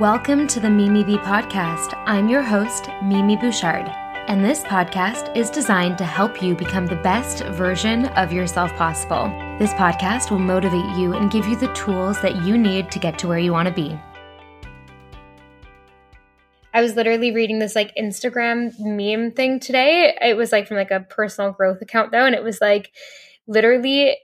Welcome to the Mimi B podcast. I'm your host, Mimi Bouchard, and this podcast is designed to help you become the best version of yourself possible. This podcast will motivate you and give you the tools that you need to get to where you want to be. I was literally reading this like Instagram meme thing today. It was like from like a personal growth account though, and it was like literally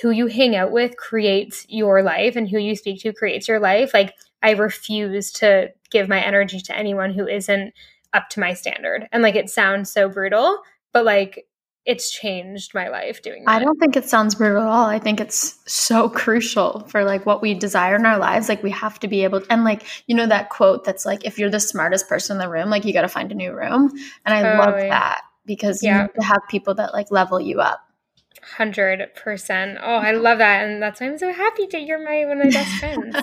who you hang out with creates your life and who you speak to creates your life. Like I refuse to give my energy to anyone who isn't up to my standard. And like it sounds so brutal, but like it's changed my life doing that. I don't think it sounds brutal at all. I think it's so crucial for like what we desire in our lives. Like we have to be able to, and like you know that quote that's like if you're the smartest person in the room, like you got to find a new room. And I oh, love yeah. that because yeah. you need to have people that like level you up. Hundred percent. Oh, I love that, and that's why I'm so happy that you're my one of my best friends.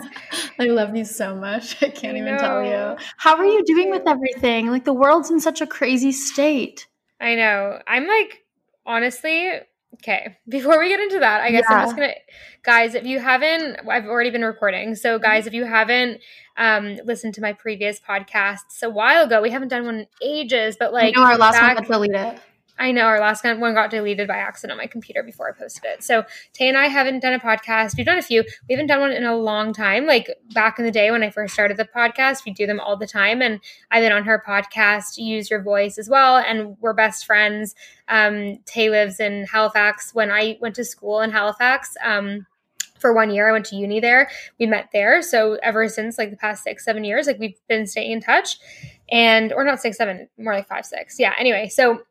I love you so much. I can't I even tell you. How are you doing with everything? Like the world's in such a crazy state. I know. I'm like honestly okay. Before we get into that, I guess yeah. I'm just gonna, guys. If you haven't, I've already been recording. So, guys, if you haven't um listened to my previous podcasts a while ago, we haven't done one in ages, but like I know our last back, one got deleted. I know our last one got deleted by accident on my computer before I posted it. So Tay and I haven't done a podcast. We've done a few. We haven't done one in a long time. Like back in the day when I first started the podcast, we do them all the time. And I've been on her podcast, Use Your Voice as well. And we're best friends. Um, Tay lives in Halifax. When I went to school in Halifax, um, for one year. I went to uni there. We met there. So ever since like the past six, seven years, like we've been staying in touch. And or not six, seven, more like five, six. Yeah. Anyway, so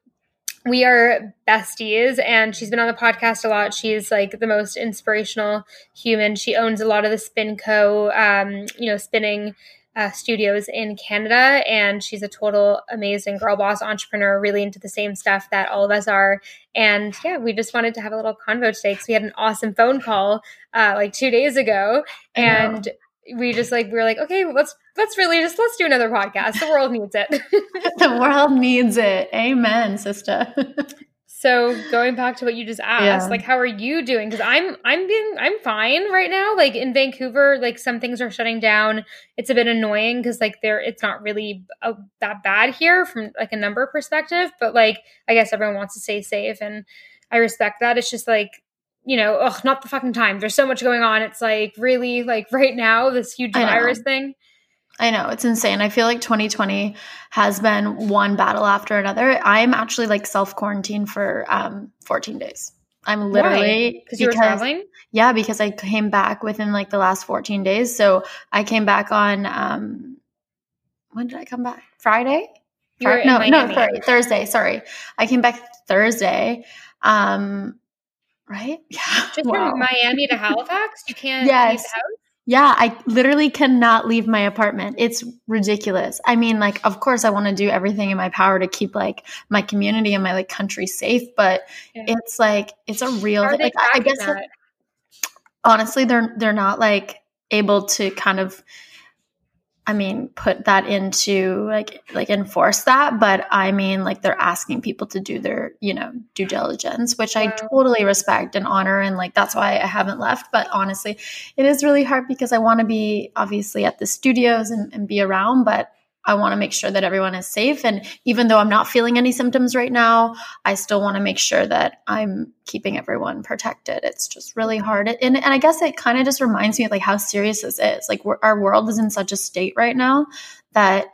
we are besties and she's been on the podcast a lot. She's like the most inspirational human. She owns a lot of the SpinCo um, you know spinning uh, studios in canada and she's a total amazing girl boss entrepreneur really into the same stuff that all of us are. And yeah we just wanted to have a little convo today because we had an awesome phone call uh, like two days ago. And we just like we were like okay let's let's really just let's do another podcast. The world needs it. The world needs it. Amen sister. So going back to what you just asked yeah. like how are you doing? Because i'm i'm being i'm fine right now. Like in vancouver like some things are shutting down. It's a bit annoying because like there it's not really a, that bad here from like a number perspective but like i guess everyone wants to stay safe and i respect that. It's just like you know, ugh, not the fucking time. There's so much going on. It's like really like right now, this huge virus thing. I know it's insane. I feel like 2020 has been one battle after another. I'm actually like self quarantine for um 14 days. I'm literally because you were traveling. Yeah, because I came back within like the last 14 days. So I came back on um when did I come back? Friday? Friday? no, no, sorry, Thursday. Sorry, I came back Thursday. Um, right? Yeah. Just wow. from Miami to Halifax, you can't yes. leave the house. Yeah, I literally cannot leave my apartment. It's ridiculous. I mean, like, of course, I want to do everything in my power to keep like my community and my like country safe, but yeah. it's like it's a real. Like, I guess honestly, they're they're not like able to kind of I mean, put that into like like enforce that, but I mean, like they're asking people to do their you know due diligence, which I totally respect and honor, and like that's why I haven't left. But honestly, it is really hard because I want to be obviously at the studios and, and be around, but I want to make sure that everyone is safe. And even though I'm not feeling any symptoms right now, I still want to make sure that I'm keeping everyone protected. It's just really hard. And, and I guess it kind of just reminds me of like how serious this is. Like our world is in such a state right now that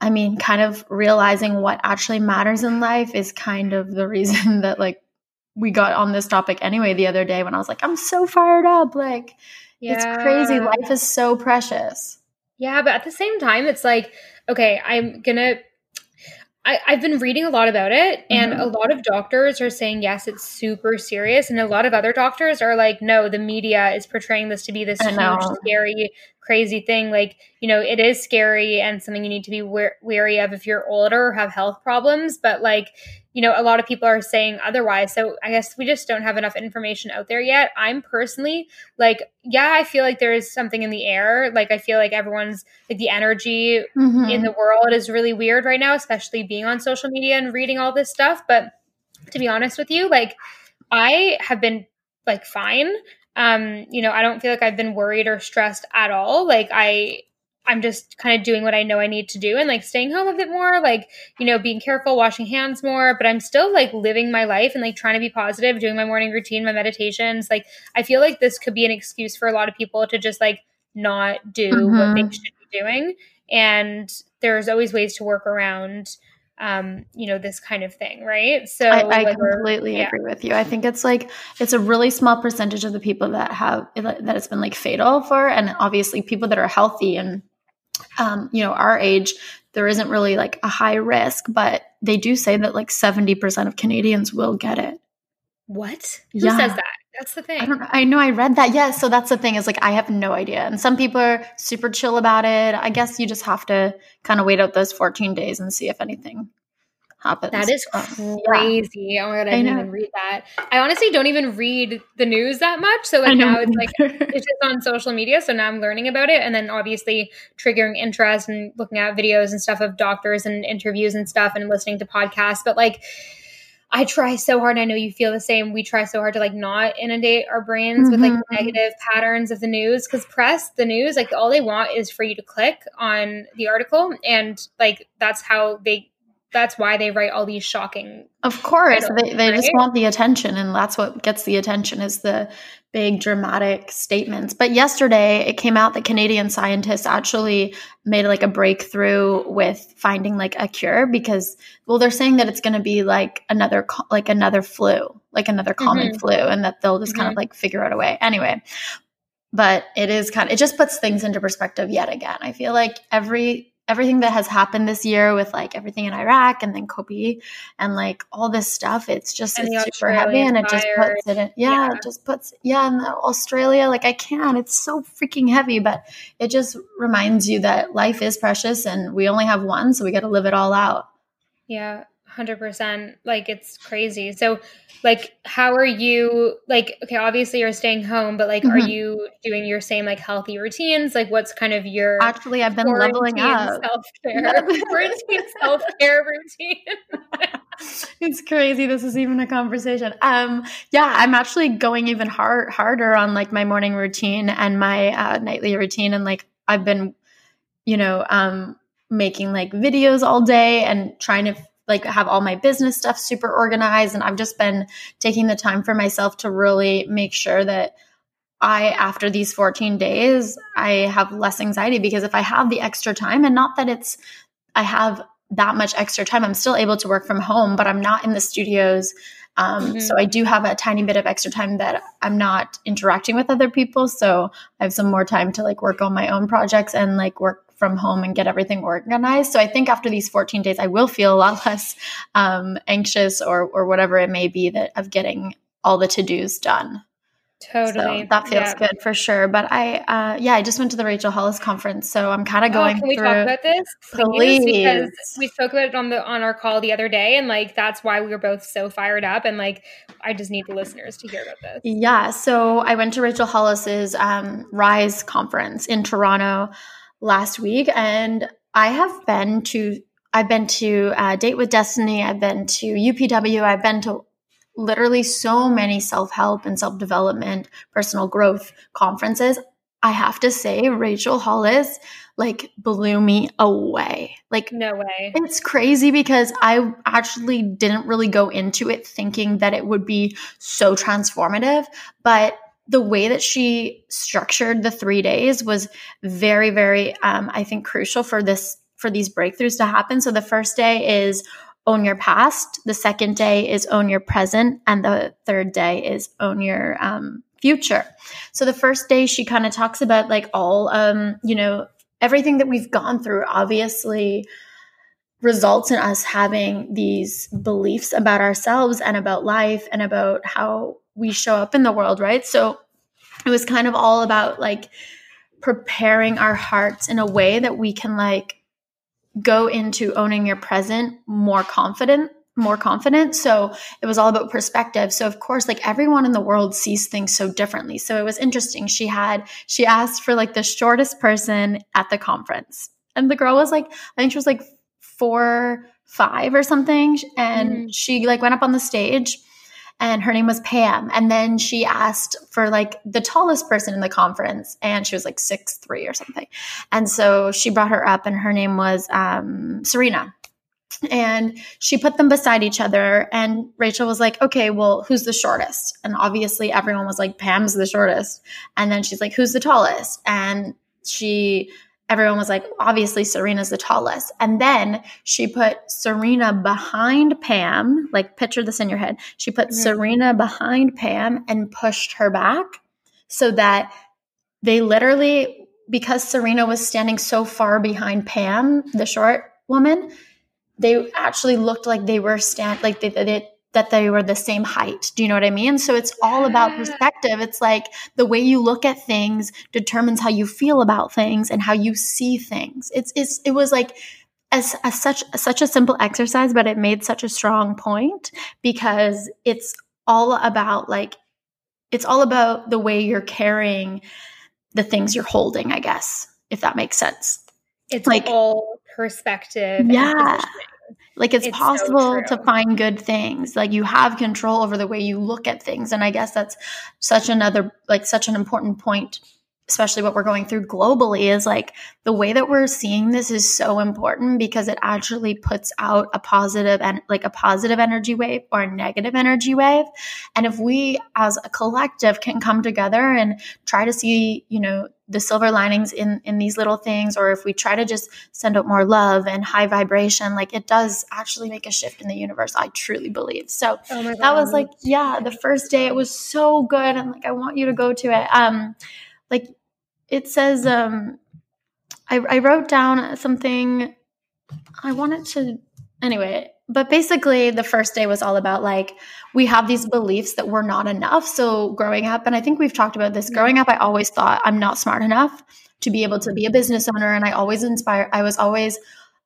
I mean, kind of realizing what actually matters in life is kind of the reason that like we got on this topic anyway the other day when I was like, I'm so fired up. Like, yeah. it's crazy. Life is so precious. Yeah, but at the same time, it's like, okay, I'm gonna. I, I've been reading a lot about it, and mm-hmm. a lot of doctors are saying yes, it's super serious, and a lot of other doctors are like, no, the media is portraying this to be this huge, scary, crazy thing. Like, you know, it is scary and something you need to be wary of if you're older or have health problems. But like, you know, a lot of people are saying otherwise. So I guess we just don't have enough information out there yet. I'm personally like, yeah, I feel like there is something in the air. Like, I feel like everyone's like the energy mm-hmm. in the world is really weird right now, especially being on social media and reading all this stuff. But to be honest with you, like, I have been like fine. Um, you know, I don't feel like I've been worried or stressed at all. Like, I, I'm just kind of doing what I know I need to do and like staying home a bit more, like, you know, being careful, washing hands more, but I'm still like living my life and like trying to be positive, doing my morning routine, my meditations. Like, I feel like this could be an excuse for a lot of people to just like not do mm-hmm. what they mm-hmm. should be doing. And there's always ways to work around um, you know, this kind of thing, right? So I, I completely yeah. agree with you. I think it's like it's a really small percentage of the people that have that it's been like fatal for, and obviously people that are healthy and um, you know, our age, there isn't really like a high risk, but they do say that like 70% of Canadians will get it. What? Who yeah. says that? That's the thing. I, don't, I know I read that. Yeah. So that's the thing is like, I have no idea. And some people are super chill about it. I guess you just have to kind of wait out those 14 days and see if anything happens. That is um, crazy. Yeah. Oh my god, I, I didn't know. even read that. I honestly don't even read the news that much. So like now it's like it's just on social media. So now I'm learning about it, and then obviously triggering interest and looking at videos and stuff of doctors and interviews and stuff, and listening to podcasts. But like. I try so hard. I know you feel the same. We try so hard to like not inundate our brains mm-hmm. with like mm-hmm. negative patterns of the news because press, the news, like all they want is for you to click on the article. And like that's how they that's why they write all these shocking of course titles, they, they right? just want the attention and that's what gets the attention is the big dramatic statements but yesterday it came out that canadian scientists actually made like a breakthrough with finding like a cure because well they're saying that it's going to be like another like another flu like another common mm-hmm. flu and that they'll just mm-hmm. kind of mm-hmm. like figure out a way anyway but it is kind of it just puts things into perspective yet again i feel like every everything that has happened this year with like everything in Iraq and then Kobe and like all this stuff, it's just it's super heavy and it just puts it in, yeah, yeah, it just puts, yeah, and Australia, like I can't, it's so freaking heavy, but it just reminds you that life is precious and we only have one, so we got to live it all out. Yeah. 100% like it's crazy. So like how are you like okay obviously you're staying home but like mm-hmm. are you doing your same like healthy routines? Like what's kind of your actually i've been leveling up. self-care? Routine self-care routine. It's crazy. This is even a conversation. Um yeah i'm actually going even hard harder on like my morning routine and my uh, nightly routine. And like i've been you know um making like videos all day and trying to like have all my business stuff super organized and I've just been taking the time for myself to really make sure that I after these 14 days I have less anxiety because if I have the extra time and not that it's I have that much extra time I'm still able to work from home but I'm not in the studios um, mm-hmm. So I do have a tiny bit of extra time that I'm not interacting with other people. So I have some more time to like work on my own projects and like work from home and get everything organized. So I think after these 14 days, I will feel a lot less um, anxious or or whatever it may be that of getting all the to dos done. Totally, so that feels yeah. good for sure. But I, uh, yeah, I just went to the Rachel Hollis conference, so I'm kind of oh, going. Oh, can we through, talk about this, please? please? Because we spoke about it on the on our call the other day, and like that's why we were both so fired up, and like I just need the listeners to hear about this. Yeah, so I went to Rachel Hollis's um, Rise conference in Toronto last week, and I have been to I've been to uh, Date with Destiny. I've been to UPW. I've been to literally so many self help and self development, personal growth conferences. I have to say, Rachel Hollis like blew me away. Like, no way. It's crazy because I actually didn't really go into it thinking that it would be so transformative, but the way that she structured the three days was very, very, um, I think, crucial for this for these breakthroughs to happen. So the first day is own your past, the second day is own your present, and the third day is own your um, future. So the first day she kind of talks about like all, um, you know, everything that we've gone through. Obviously, results in us having these beliefs about ourselves and about life and about how we show up in the world, right? So it was kind of all about like preparing our hearts in a way that we can like go into owning your present more confident more confident. So it was all about perspective. So of course like everyone in the world sees things so differently. So it was interesting. She had she asked for like the shortest person at the conference. And the girl was like i think she was like four five or something. And mm. she like went up on the stage and her name was Pam. And then she asked for like the tallest person in the conference, and she was like six three or something. And so she brought her up, and her name was um, Serena. And she put them beside each other, and Rachel was like, "Okay, well, who's the shortest?" And obviously, everyone was like, "Pam's the shortest." And then she's like, "Who's the tallest?" And she everyone was like, obviously Serena's the tallest. And then she put Serena behind Pam, like picture this in your head. She put mm-hmm. Serena behind Pam and pushed her back so that they literally, because Serena was standing so far behind Pam, the short woman, they actually looked like they were stand like they, they that they were the same height. Do you know what I mean? So it's all about perspective. It's like the way you look at things determines how you feel about things and how you see things. It's, it's it was like as, as such such a simple exercise, but it made such a strong point because it's all about like it's all about the way you're carrying the things you're holding, I guess, if that makes sense. It's like all perspective. Yeah. Like it's, it's possible so to find good things. Like you have control over the way you look at things. And I guess that's such another, like such an important point, especially what we're going through globally is like the way that we're seeing this is so important because it actually puts out a positive and like a positive energy wave or a negative energy wave. And if we as a collective can come together and try to see, you know, the silver linings in in these little things or if we try to just send out more love and high vibration like it does actually make a shift in the universe i truly believe. So oh that was like yeah the first day it was so good and like i want you to go to it. Um like it says um i, I wrote down something i wanted to anyway but basically the first day was all about like we have these beliefs that we're not enough so growing up and i think we've talked about this growing up i always thought i'm not smart enough to be able to be a business owner and i always inspire i was always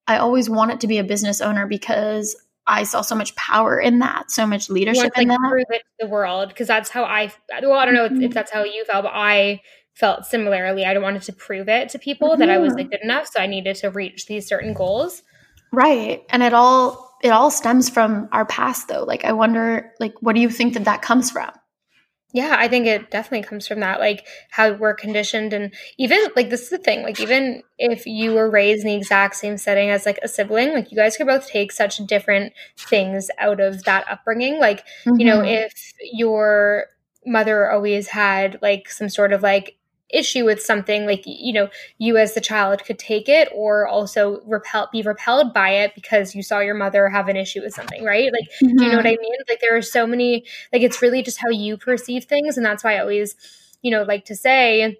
i always wanted to be a business owner because i saw so much power in that so much leadership to, in like, that prove it to the world because that's how i well i don't know mm-hmm. if, that's how you felt but i felt similarly i wanted to prove it to people mm-hmm. that i was like good enough so i needed to reach these certain goals right and it all it all stems from our past though like i wonder like what do you think that that comes from yeah i think it definitely comes from that like how we're conditioned and even like this is the thing like even if you were raised in the exact same setting as like a sibling like you guys could both take such different things out of that upbringing like mm-hmm. you know mm-hmm. if your mother always had like some sort of like issue with something like you know you as the child could take it or also repel be repelled by it because you saw your mother have an issue with something right like mm-hmm. do you know what mm-hmm. i mean like there are so many like it's really just how you perceive things and that's why i always you know like to say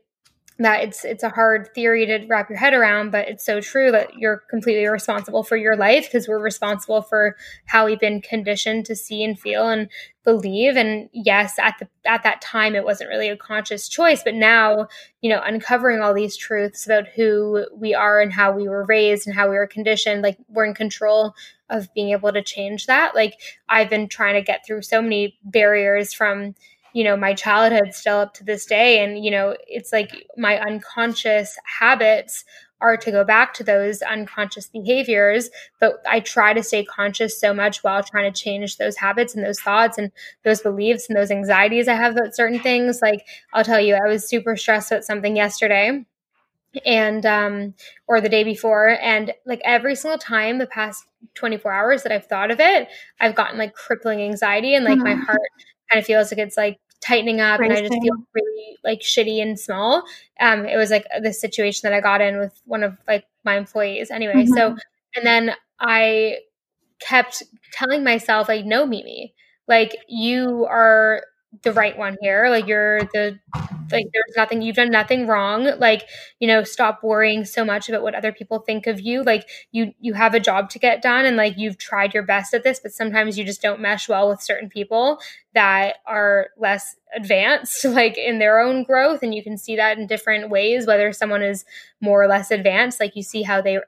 that it's it's a hard theory to wrap your head around but it's so true that you're completely responsible for your life because we're responsible for how we've been conditioned to see and feel and believe. And yes at the at that time it wasn't really a conscious choice but now you know uncovering all these truths about who we are and how we were raised and how we were conditioned like we're in control of being able to change that. Like i've been trying to get through so many barriers from you know my childhood still up to this day. And you know it's like my unconscious habits are to go back to those unconscious behaviors. But i try to stay conscious so much while trying to change those habits and those thoughts and those beliefs and those anxieties i have about certain things. Like i'll tell you i was super stressed about something yesterday and um or the day before. And like every single time the past 24 hours that i've thought of it i've gotten like crippling anxiety and like mm-hmm. my heart kind of feels like it's like tightening up and I just feel really like shitty and small. Um, it was like the situation that I got in with one of like my employees anyway. Mm-hmm. So, and then I kept telling myself like, no, Mimi, like you are the right one here. Like you're the like there's nothing you've done nothing wrong like you know stop worrying so much about what other people think of you like you you have a job to get done and like you've tried your best at this but sometimes you just don't mesh well with certain people that are less advanced like in their own growth and you can see that in different ways whether someone is more or less advanced like you see how they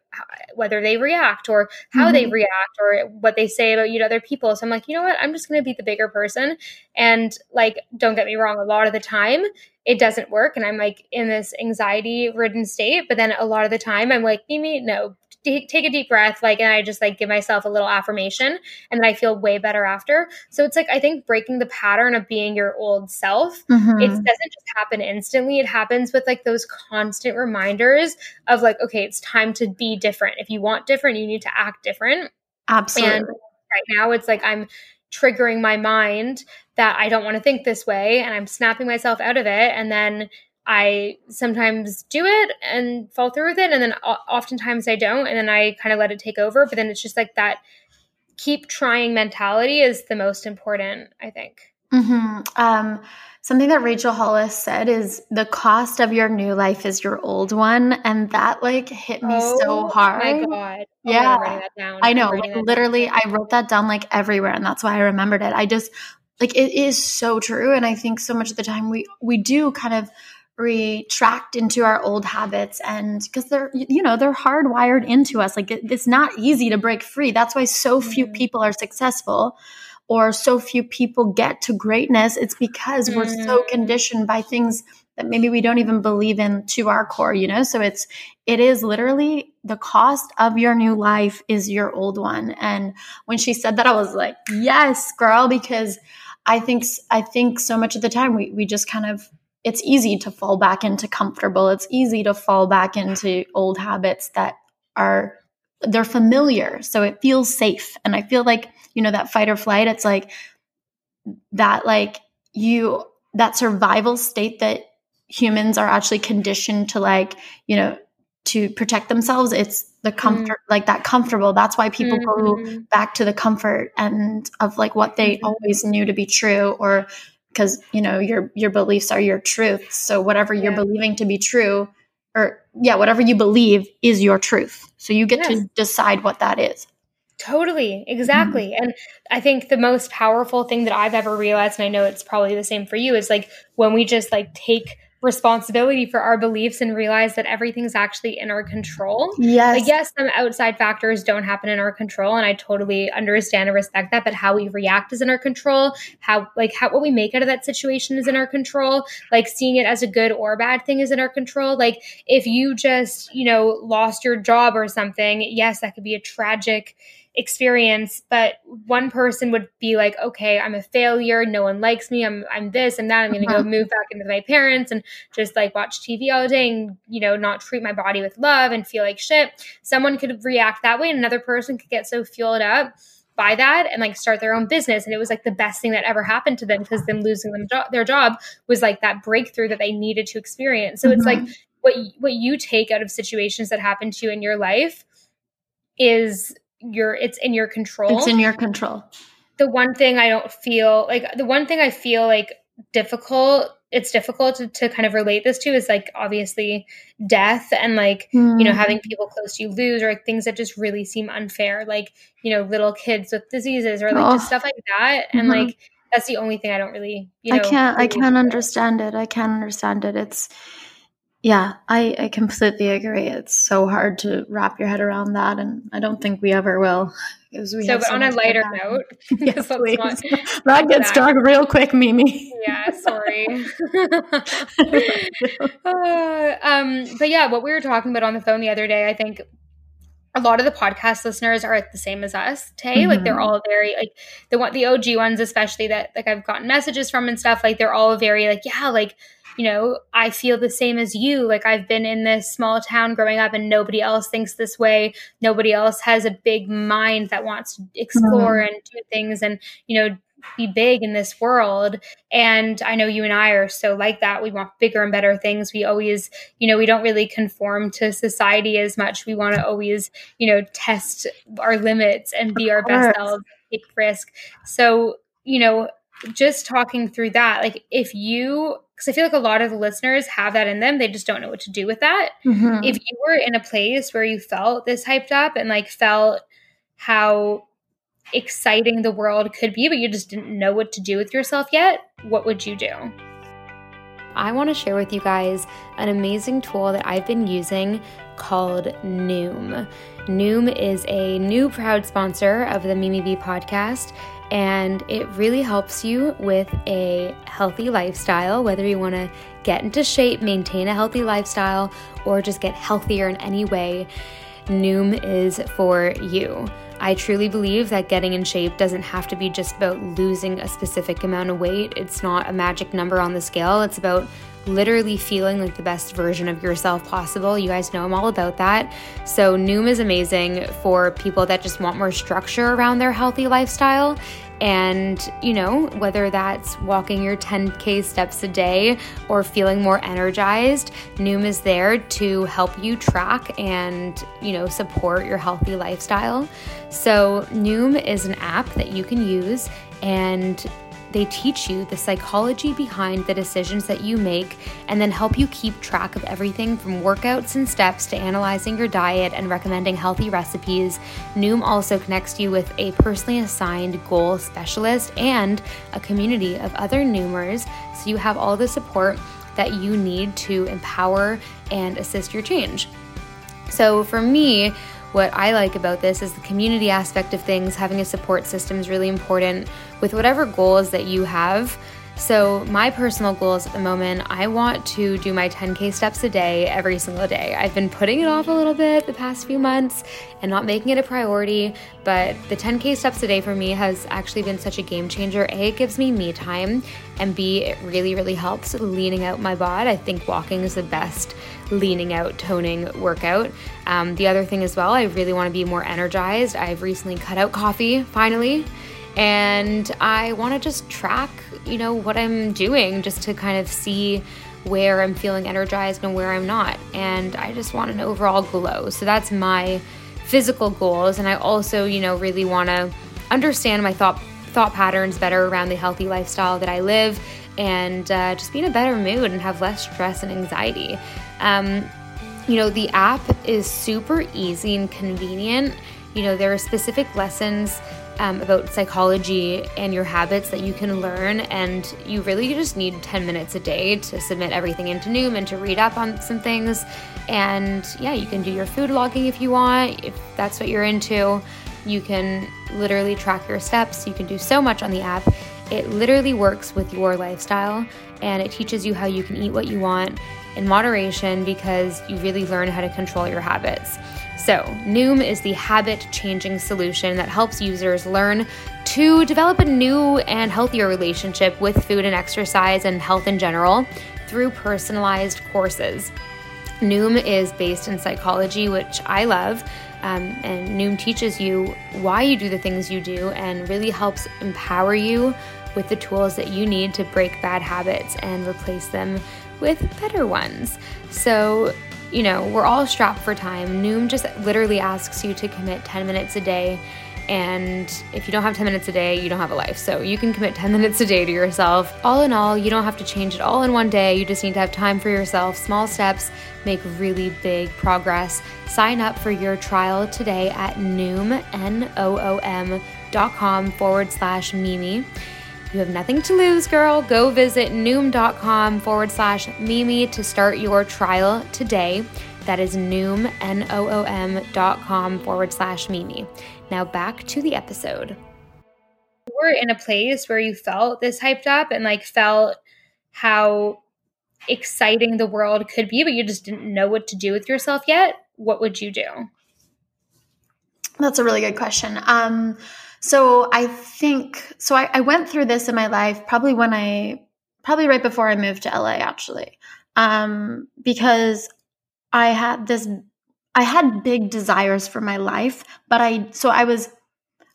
whether they react or how mm-hmm. they react or what they say about you to other people. So i'm like you know what? I'm just going to be the bigger person. And like don't get me wrong a lot of the time it doesn't work and i'm like in this anxiety ridden state but then a lot of the time i'm like mimi no take a deep breath, like, and I just like give myself a little affirmation, and then I feel way better after. So it's like I think breaking the pattern of being your old self, mm-hmm. it doesn't just happen instantly. It happens with like those constant reminders of like, okay, it's time to be different. If you want different, you need to act different. Absolutely. And right now, it's like I'm triggering my mind that I don't want to think this way, and I'm snapping myself out of it, and then I sometimes do it and fall through with it, and then oftentimes I don't, and then I kind of let it take over. But then it's just like that keep trying mentality is the most important, I think. Mm-hmm. Um, something that Rachel Hollis said is the cost of your new life is your old one, and that like hit me oh, so hard. My God, oh, yeah, I know. Like literally, down. I wrote that down like everywhere, and that's why I remembered it. I just like it is so true, and I think so much of the time we we do kind of retract into our old habits and because they're you know they're hardwired into us. Like it, it's not easy to break free. That's why so few mm-hmm. people are successful or so few people get to greatness. It's because we're so mm-hmm. conditioned by things that maybe we don't even believe in to our core you know? So it's it is literally the cost of your new life is your old one. And when she said that i was like yes girl because i think i think so much of the time we we just kind of it's easy to fall back into comfortable. It's easy to fall back into old habits that are they're familiar, so it feels safe. And I feel like, you know, that fight or flight, it's like that like you that survival state that humans are actually conditioned to like, you know, to protect themselves. It's the comfort, mm. like that comfortable. That's why people mm-hmm. go back to the comfort and of like what they mm-hmm. always knew to be true or because you know your your beliefs are your truth. So whatever you're believing to be true or yeah whatever you believe is your truth. So you get yes. to decide what that is. Totally. Exactly. Mm-hmm. and i think the most powerful thing that i've ever realized and i know it's probably the same for you is like when we just like take responsibility for our beliefs and realize that everything's actually in our control. Yes. Like, yes, some outside factors don't happen in our control. And I totally understand and respect that. But how we react is in our control. How, like, how, what we make out of that situation is in our control. Like, seeing it as a good or bad thing is in our control. Like, if you just, you know, lost your job or something, yes, that could be a tragic experience but one person would be like okay i'm a failure no one likes me i'm i'm this and that i'm going to uh-huh. go move back into my parents and just like watch tv all day and you know not treat my body with love and feel like shit someone could react that way and another person could get so fueled up by that and like start their own business and it was like the best thing that ever happened to them because them losing them jo- their job was like that breakthrough that they needed to experience so mm-hmm. it's like mm-hmm. what what you take out of situations that happen to you in your life is your it's in your control. It's in your control. The one thing I don't feel like the one thing I feel like difficult it's difficult to, to kind of relate this to is like obviously death and like mm. you know having mm-hmm. people close to you lose or like things that just really seem unfair like you know little kids with diseases or like oh. just stuff like that and mm-hmm. like that's the only thing i don't really you know i can't i can't understand it i can't understand it it's yeah, I, I completely agree. It's so hard to wrap your head around that, and I don't think we ever will. We so, but so on a lighter note, yes, please. that gets dark real quick, Mimi. Yeah, sorry. uh, um, but yeah, what we were talking about on the phone the other day, I think a lot of the podcast listeners are the same as us, Tay. Mm-hmm. Like they're mm-hmm. all very like the one the OG ones, especially that like I've gotten messages from and stuff. Like they're all very like yeah, like you know, I feel the same as you. Like I've been in this small town growing up and nobody else thinks this way. Nobody else has a big mind that wants to explore mm-hmm. and do things and, you know, be big in this world. And I know you and I are so like that. We want bigger and better things. We always, you know, we don't really conform to society as much. We want to always, you know, test our limits and be our best selves, take risk. So, you know, just talking through that, like if you because I feel like a lot of the listeners have that in them. They just don't know what to do with that. Mm-hmm. If you were in a place where you felt this hyped up and like felt how exciting the world could be, but you just didn't know what to do with yourself yet, what would you do? I want to share with you guys an amazing tool that I've been using called Noom. Noom is a new proud sponsor of the Mimi B podcast and it really helps you with a healthy lifestyle, whether you want to get into shape, maintain a healthy lifestyle, or just get healthier in any way. Noom is for you. I truly believe that getting in shape doesn't have to be just about losing a specific amount of weight. It's not a magic number on the scale. It's about literally feeling like the best version of yourself possible. You guys know I'm all about that. So, Noom is amazing for people that just want more structure around their healthy lifestyle. And, you know, whether that's walking your 10K steps a day or feeling more energized, Noom is there to help you track and, you know, support your healthy lifestyle. So, Noom is an app that you can use and they teach you the psychology behind the decisions that you make and then help you keep track of everything from workouts and steps to analyzing your diet and recommending healthy recipes. Noom also connects you with a personally assigned goal specialist and a community of other Noomers so you have all the support that you need to empower and assist your change. So for me, what I like about this is the community aspect of things. Having a support system is really important with whatever goals that you have. So, my personal goals at the moment, I want to do my 10K steps a day every single day. I've been putting it off a little bit the past few months and not making it a priority, but the 10K steps a day for me has actually been such a game changer. A, it gives me me time, and B, it really, really helps leaning out my bod. I think walking is the best leaning out toning workout. Um, the other thing as well, I really want to be more energized. I've recently cut out coffee finally, and I want to just track, you know, what I'm doing just to kind of see where I'm feeling energized and where I'm not. And I just want an overall glow. So that's my physical goals, and I also, you know, really want to understand my thought thought patterns better around the healthy lifestyle that I live and uh, just be in a better mood and have less stress and anxiety. Um, you know, the app is super easy and convenient. You know, there are specific lessons um, about psychology and your habits that you can learn, and you really just need 10 minutes a day to submit everything into Noom and to read up on some things. And yeah, you can do your food logging if you want, if that's what you're into. You can literally track your steps. You can do so much on the app. It literally works with your lifestyle and it teaches you how you can eat what you want in moderation because you really learn how to control your habits. So, Noom is the habit changing solution that helps users learn to develop a new and healthier relationship with food and exercise and health in general through personalized courses. Noom is based in psychology, which I love. Um, and Noom teaches you why you do the things you do and really helps empower you with the tools that you need to break bad habits and replace them with better ones. So, you know, we're all strapped for time. Noom just literally asks you to commit 10 minutes a day. And if you don't have 10 minutes a day, you don't have a life. So you can commit 10 minutes a day to yourself. All in all, you don't have to change it all in one day. You just need to have time for yourself. Small steps make really big progress. Sign up for your trial today at Noom, N-O-O-M dot com forward slash Mimi. You have nothing to lose, girl. Go visit noom.com forward slash Mimi to start your trial today. That is noom, N O O M dot com forward slash Mimi. Now back to the episode. You were in a place where you felt this hyped up and like felt how exciting the world could be, but you just didn't know what to do with yourself yet. What would you do? That's a really good question. Um, so I think, so I, I, went through this in my life probably when I, probably right before I moved to LA actually. Um, because I had this, I had big desires for my life, but I, so I was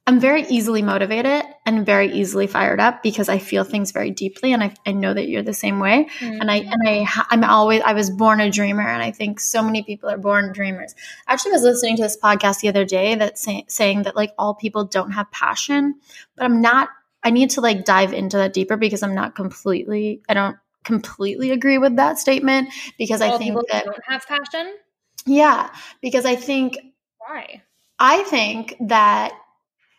I'm very easily motivated and very easily fired up because I feel things very deeply, and I, I know that you're the same way. Mm-hmm. And I and I I'm always I was born a dreamer, and I think so many people are born dreamers. I actually was listening to this podcast the other day that say, saying that like all people don't have passion, but I'm not. I need to like dive into that deeper because I'm not completely. I don't completely agree with that statement because all I think that don't have passion. Yeah, because I think why I think that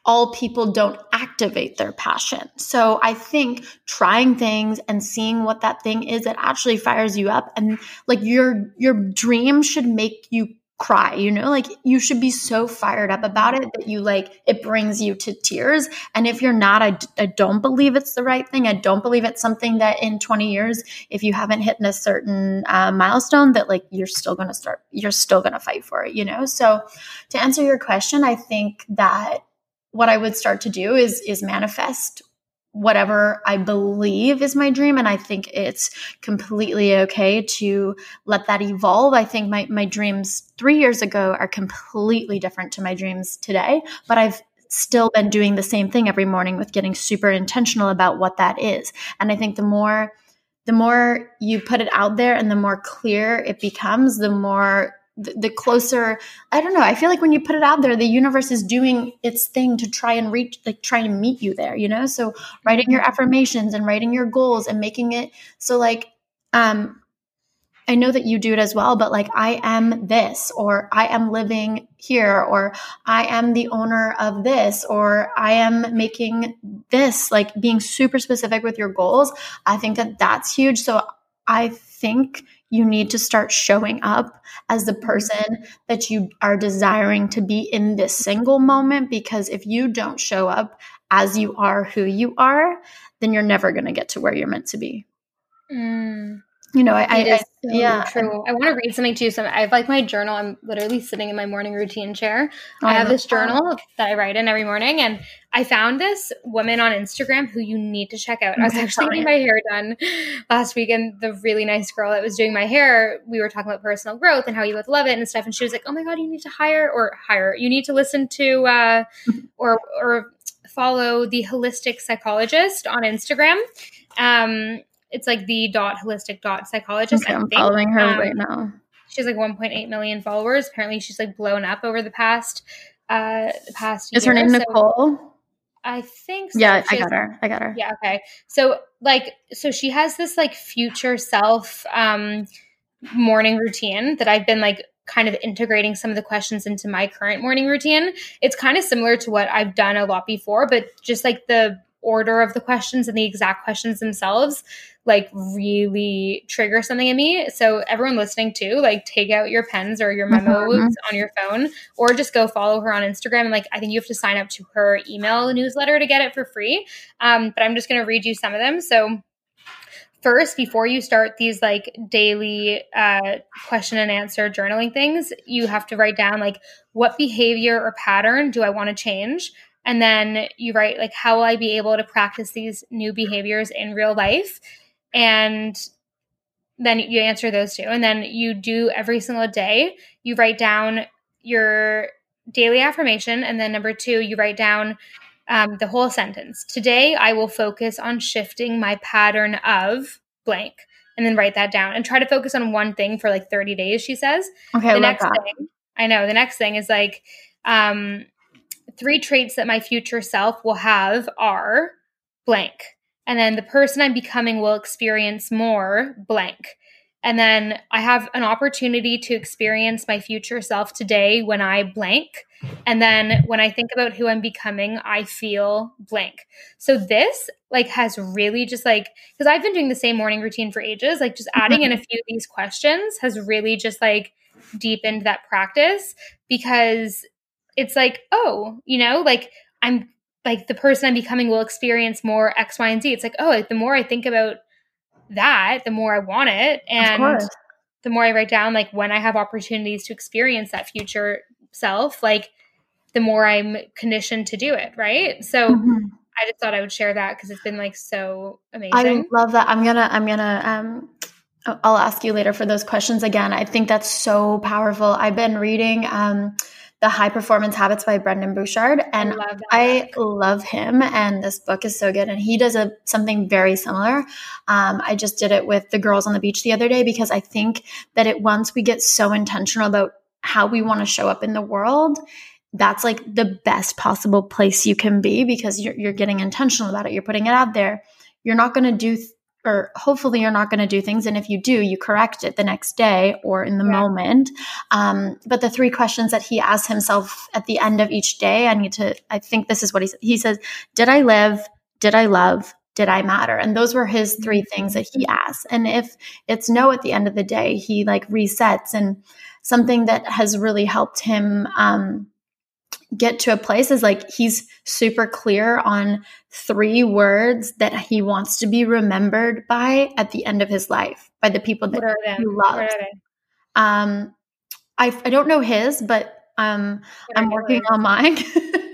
all people don't activate their passion. So I think trying things and seeing what that thing is that actually fires you up. And like your your dream should make you cry you know? Like you should be so fired up about it that you like it brings you to tears. And if you're not I, I don't believe it's the right thing. I don't believe it's something that in 20 years if you haven't hit a certain uh, milestone that like you're still going to start you're still going to fight for it you know? So to answer your question i think that what i would start to do is is manifest whatever I believe is my dream. And I think it's completely okay to let that evolve. I think my, my dreams three years ago are completely different to my dreams today, but I've still been doing the same thing every morning with getting super intentional about what that is. And I think the more the more you put it out there and the more clear it becomes, the more the, closer i don't know i feel like when you put it out there the universe is doing its thing to try and reach like try to meet you there you know so writing your affirmations and writing your goals and making it so like um I know that you do it as well, but like, I am this, or I am living here, or I am the owner of this, or I am making this, like being super specific with your goals. I think that that's huge. So I think you need to start showing up as the person that you are desiring to be in this single moment. Because if you don't show up as you are who you are, then you're never going to get to where you're meant to be. Mm you know, I, I, I so yeah, true. I want to read something too. So I have like my journal. I'm literally sitting in my morning routine chair. Oh, I have this journal that I write in every morning, and I found this woman on Instagram who you need to check out. I was actually getting my hair done last week, and the really nice girl that was doing my hair, we were talking about personal growth and how you would love it and stuff. And she was like, "Oh my god, you need to hire or hire. You need to listen to uh, or or follow the holistic psychologist on Instagram." Um, it's like the dot holistic dot psychologist. Okay, I'm following her um, right now. She has like 1.8 million followers. Apparently, she's like blown up over the past uh the past. Is year. her name so Nicole? I think so. Yeah, I got her. I got her. Yeah, okay. So like so she has this like future self um morning routine that I've been like kind of integrating some of the questions into my current morning routine. It's kind of similar to what I've done a lot before, but just like the order of the questions and the exact questions themselves like really trigger something in me. So everyone listening too, like take out your pens or your memos mm-hmm. on your phone or just go follow her on Instagram. And like I think you have to sign up to her email newsletter to get it for free. Um, but I'm just gonna read you some of them. So first before you start these like daily uh, question and answer journaling things you have to write down like what behavior or pattern do i want to change and then you write like how will i be able to practice these new behaviors in real life and then you answer those two and then you do every single day you write down your daily affirmation and then number two you write down um, the whole sentence today i will focus on shifting my pattern of blank and then write that down and try to focus on one thing for like 30 days she says okay the next that. thing i know the next thing is like um, three traits that my future self will have are blank. And then the person I'm becoming will experience more blank. And then I have an opportunity to experience my future self today when I blank. And then when I think about who I'm becoming, I feel blank. So this like has really just like because I've been doing the same morning routine for ages, like just adding in a few of these questions has really just like deepened that practice because it's like, oh, you know, like I'm like the person I'm becoming will experience more X, Y, and Z. It's like, oh, the more I think about that, the more I want it. And the more I write down, like when I have opportunities to experience that future self, like the more I'm conditioned to do it. Right. So mm-hmm. I just thought I would share that because it's been like so amazing. I love that. I'm gonna, I'm gonna, um, I'll ask you later for those questions again. I think that's so powerful. I've been reading, um, the High Performance Habits by Brendon Burchard. And I love, I love him. And this book is so good. And he does a, something very similar. Um, I just did it with the girls on the beach the other day because I think that it once we get so intentional about how we want to show up in the world, that's like the best possible place you can be because you're, you're getting intentional about it. You're putting it out there. You're not going to do th- or hopefully you're not going to do things. And if you do, you correct it the next day or in the yeah. moment. Um, but the three questions that he asks himself at the end of each day, I need to, I think this is what he. He says, Did I live? Did I love? Did I matter? And those were his three things that he asked. And if it's no at the end of the day, he like resets. And something that has really helped him um, get to a place is like he's super clear on three words that he wants to be remembered by at the end of his life by the people that he loves. Um, I I don't know his, but um, I'm working on mine.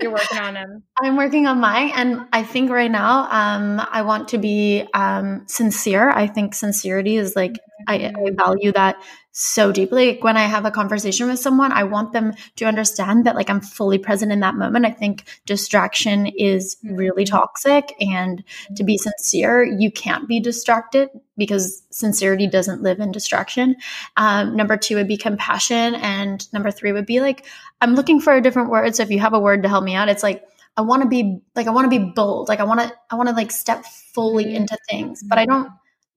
You're working on them. I'm working on mine, and I think right now, um, I want to be um, sincere. I think sincerity is like. I, I, mm-hmm. value that so deeply. Like when I have a conversation with someone, I want them to understand that like I'm fully present in that moment. I think distraction is really mm-hmm. toxic and to be sincere, you can't be distracted because sincerity doesn't live in distraction. Um, number two would be compassion. And number three would be like, I'm looking for a different word. So if you have a word to help me out, it's like, I want to be like, I want to be bold. Like I want to, I want to like step fully mm-hmm. into things, but I don't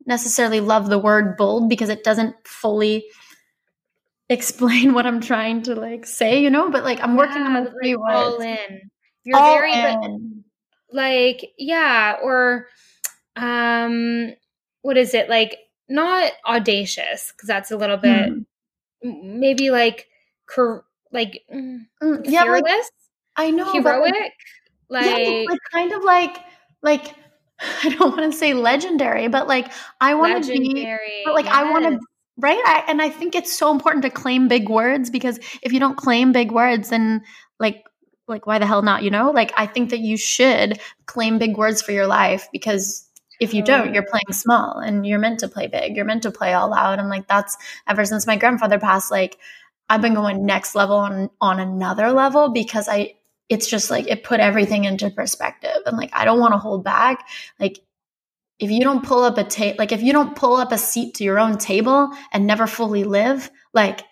necessarily love the word bold because it doesn't fully explain what I'm trying to like say, you know, but like I'm working yeah, on the three words. All in. You're all very in. like yeah, or um what is it? Like not audacious because that's a little bit mm. maybe like cur- like mm, yeah, fearless. Like, I know heroic. Like, like, yeah, like kind of like like I don't want to say legendary, but like I want to be, but like yes. I want to, right? I, and I think it's so important to claim big words because if you don't claim big words, then like, like why the hell not? You know, like I think that you should claim big words for your life because if you don't, you're playing small and you're meant to play big. You're meant to play all out. And like that's ever since my grandfather passed, like I've been going next level on on another level because I it's just like it put everything into perspective and like i don't want to hold back. Like if you don't pull up a table like if you don't pull up a seat to your own table and never fully live like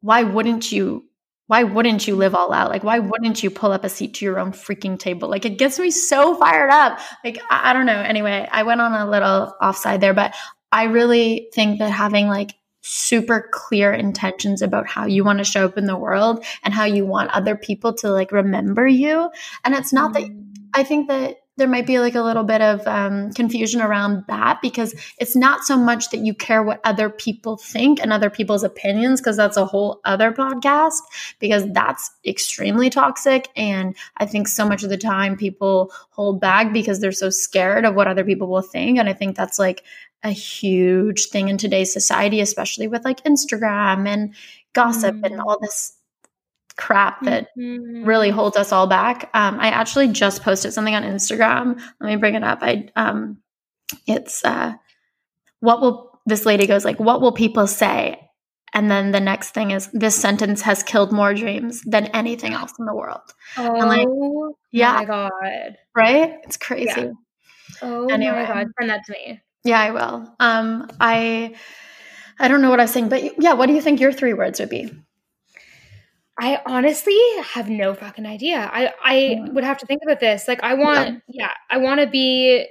why wouldn't you why wouldn't you live all out? Like why wouldn't you pull up a seat to your own freaking table? Like it gets me so fired up. Like i, I don't know. Anyway i went on a little offside there but i really think that having like super clear intentions about how you want to show up in the world and how you want other people to like remember you. And it's not that mm. I think that there might be like a little bit of um, confusion around that because it's not so much that you care what other people think and other people's opinions because that's a whole other podcast because that's extremely toxic and i think so much of the time people hold back because they're so scared of what other people will think and i think that's like a huge thing in today's society, especially with like Instagram and gossip mm-hmm. and all this crap that mm-hmm. really holds us all back. Um, I actually just posted something on Instagram. Let me bring it up. I um, it's uh, what will this lady goes like? What will people say? And then the next thing is this sentence has killed more dreams than anything else in the world. Oh like, yeah, my god! Right? It's crazy. Yeah. Oh anyway. my god! Send that to me. Yeah, I will. Um, I I don't know what I was saying, but yeah, what do you think your three words would be? I honestly have no fucking idea. I I yeah. would have to think about this. Like I want yeah, yeah I want to be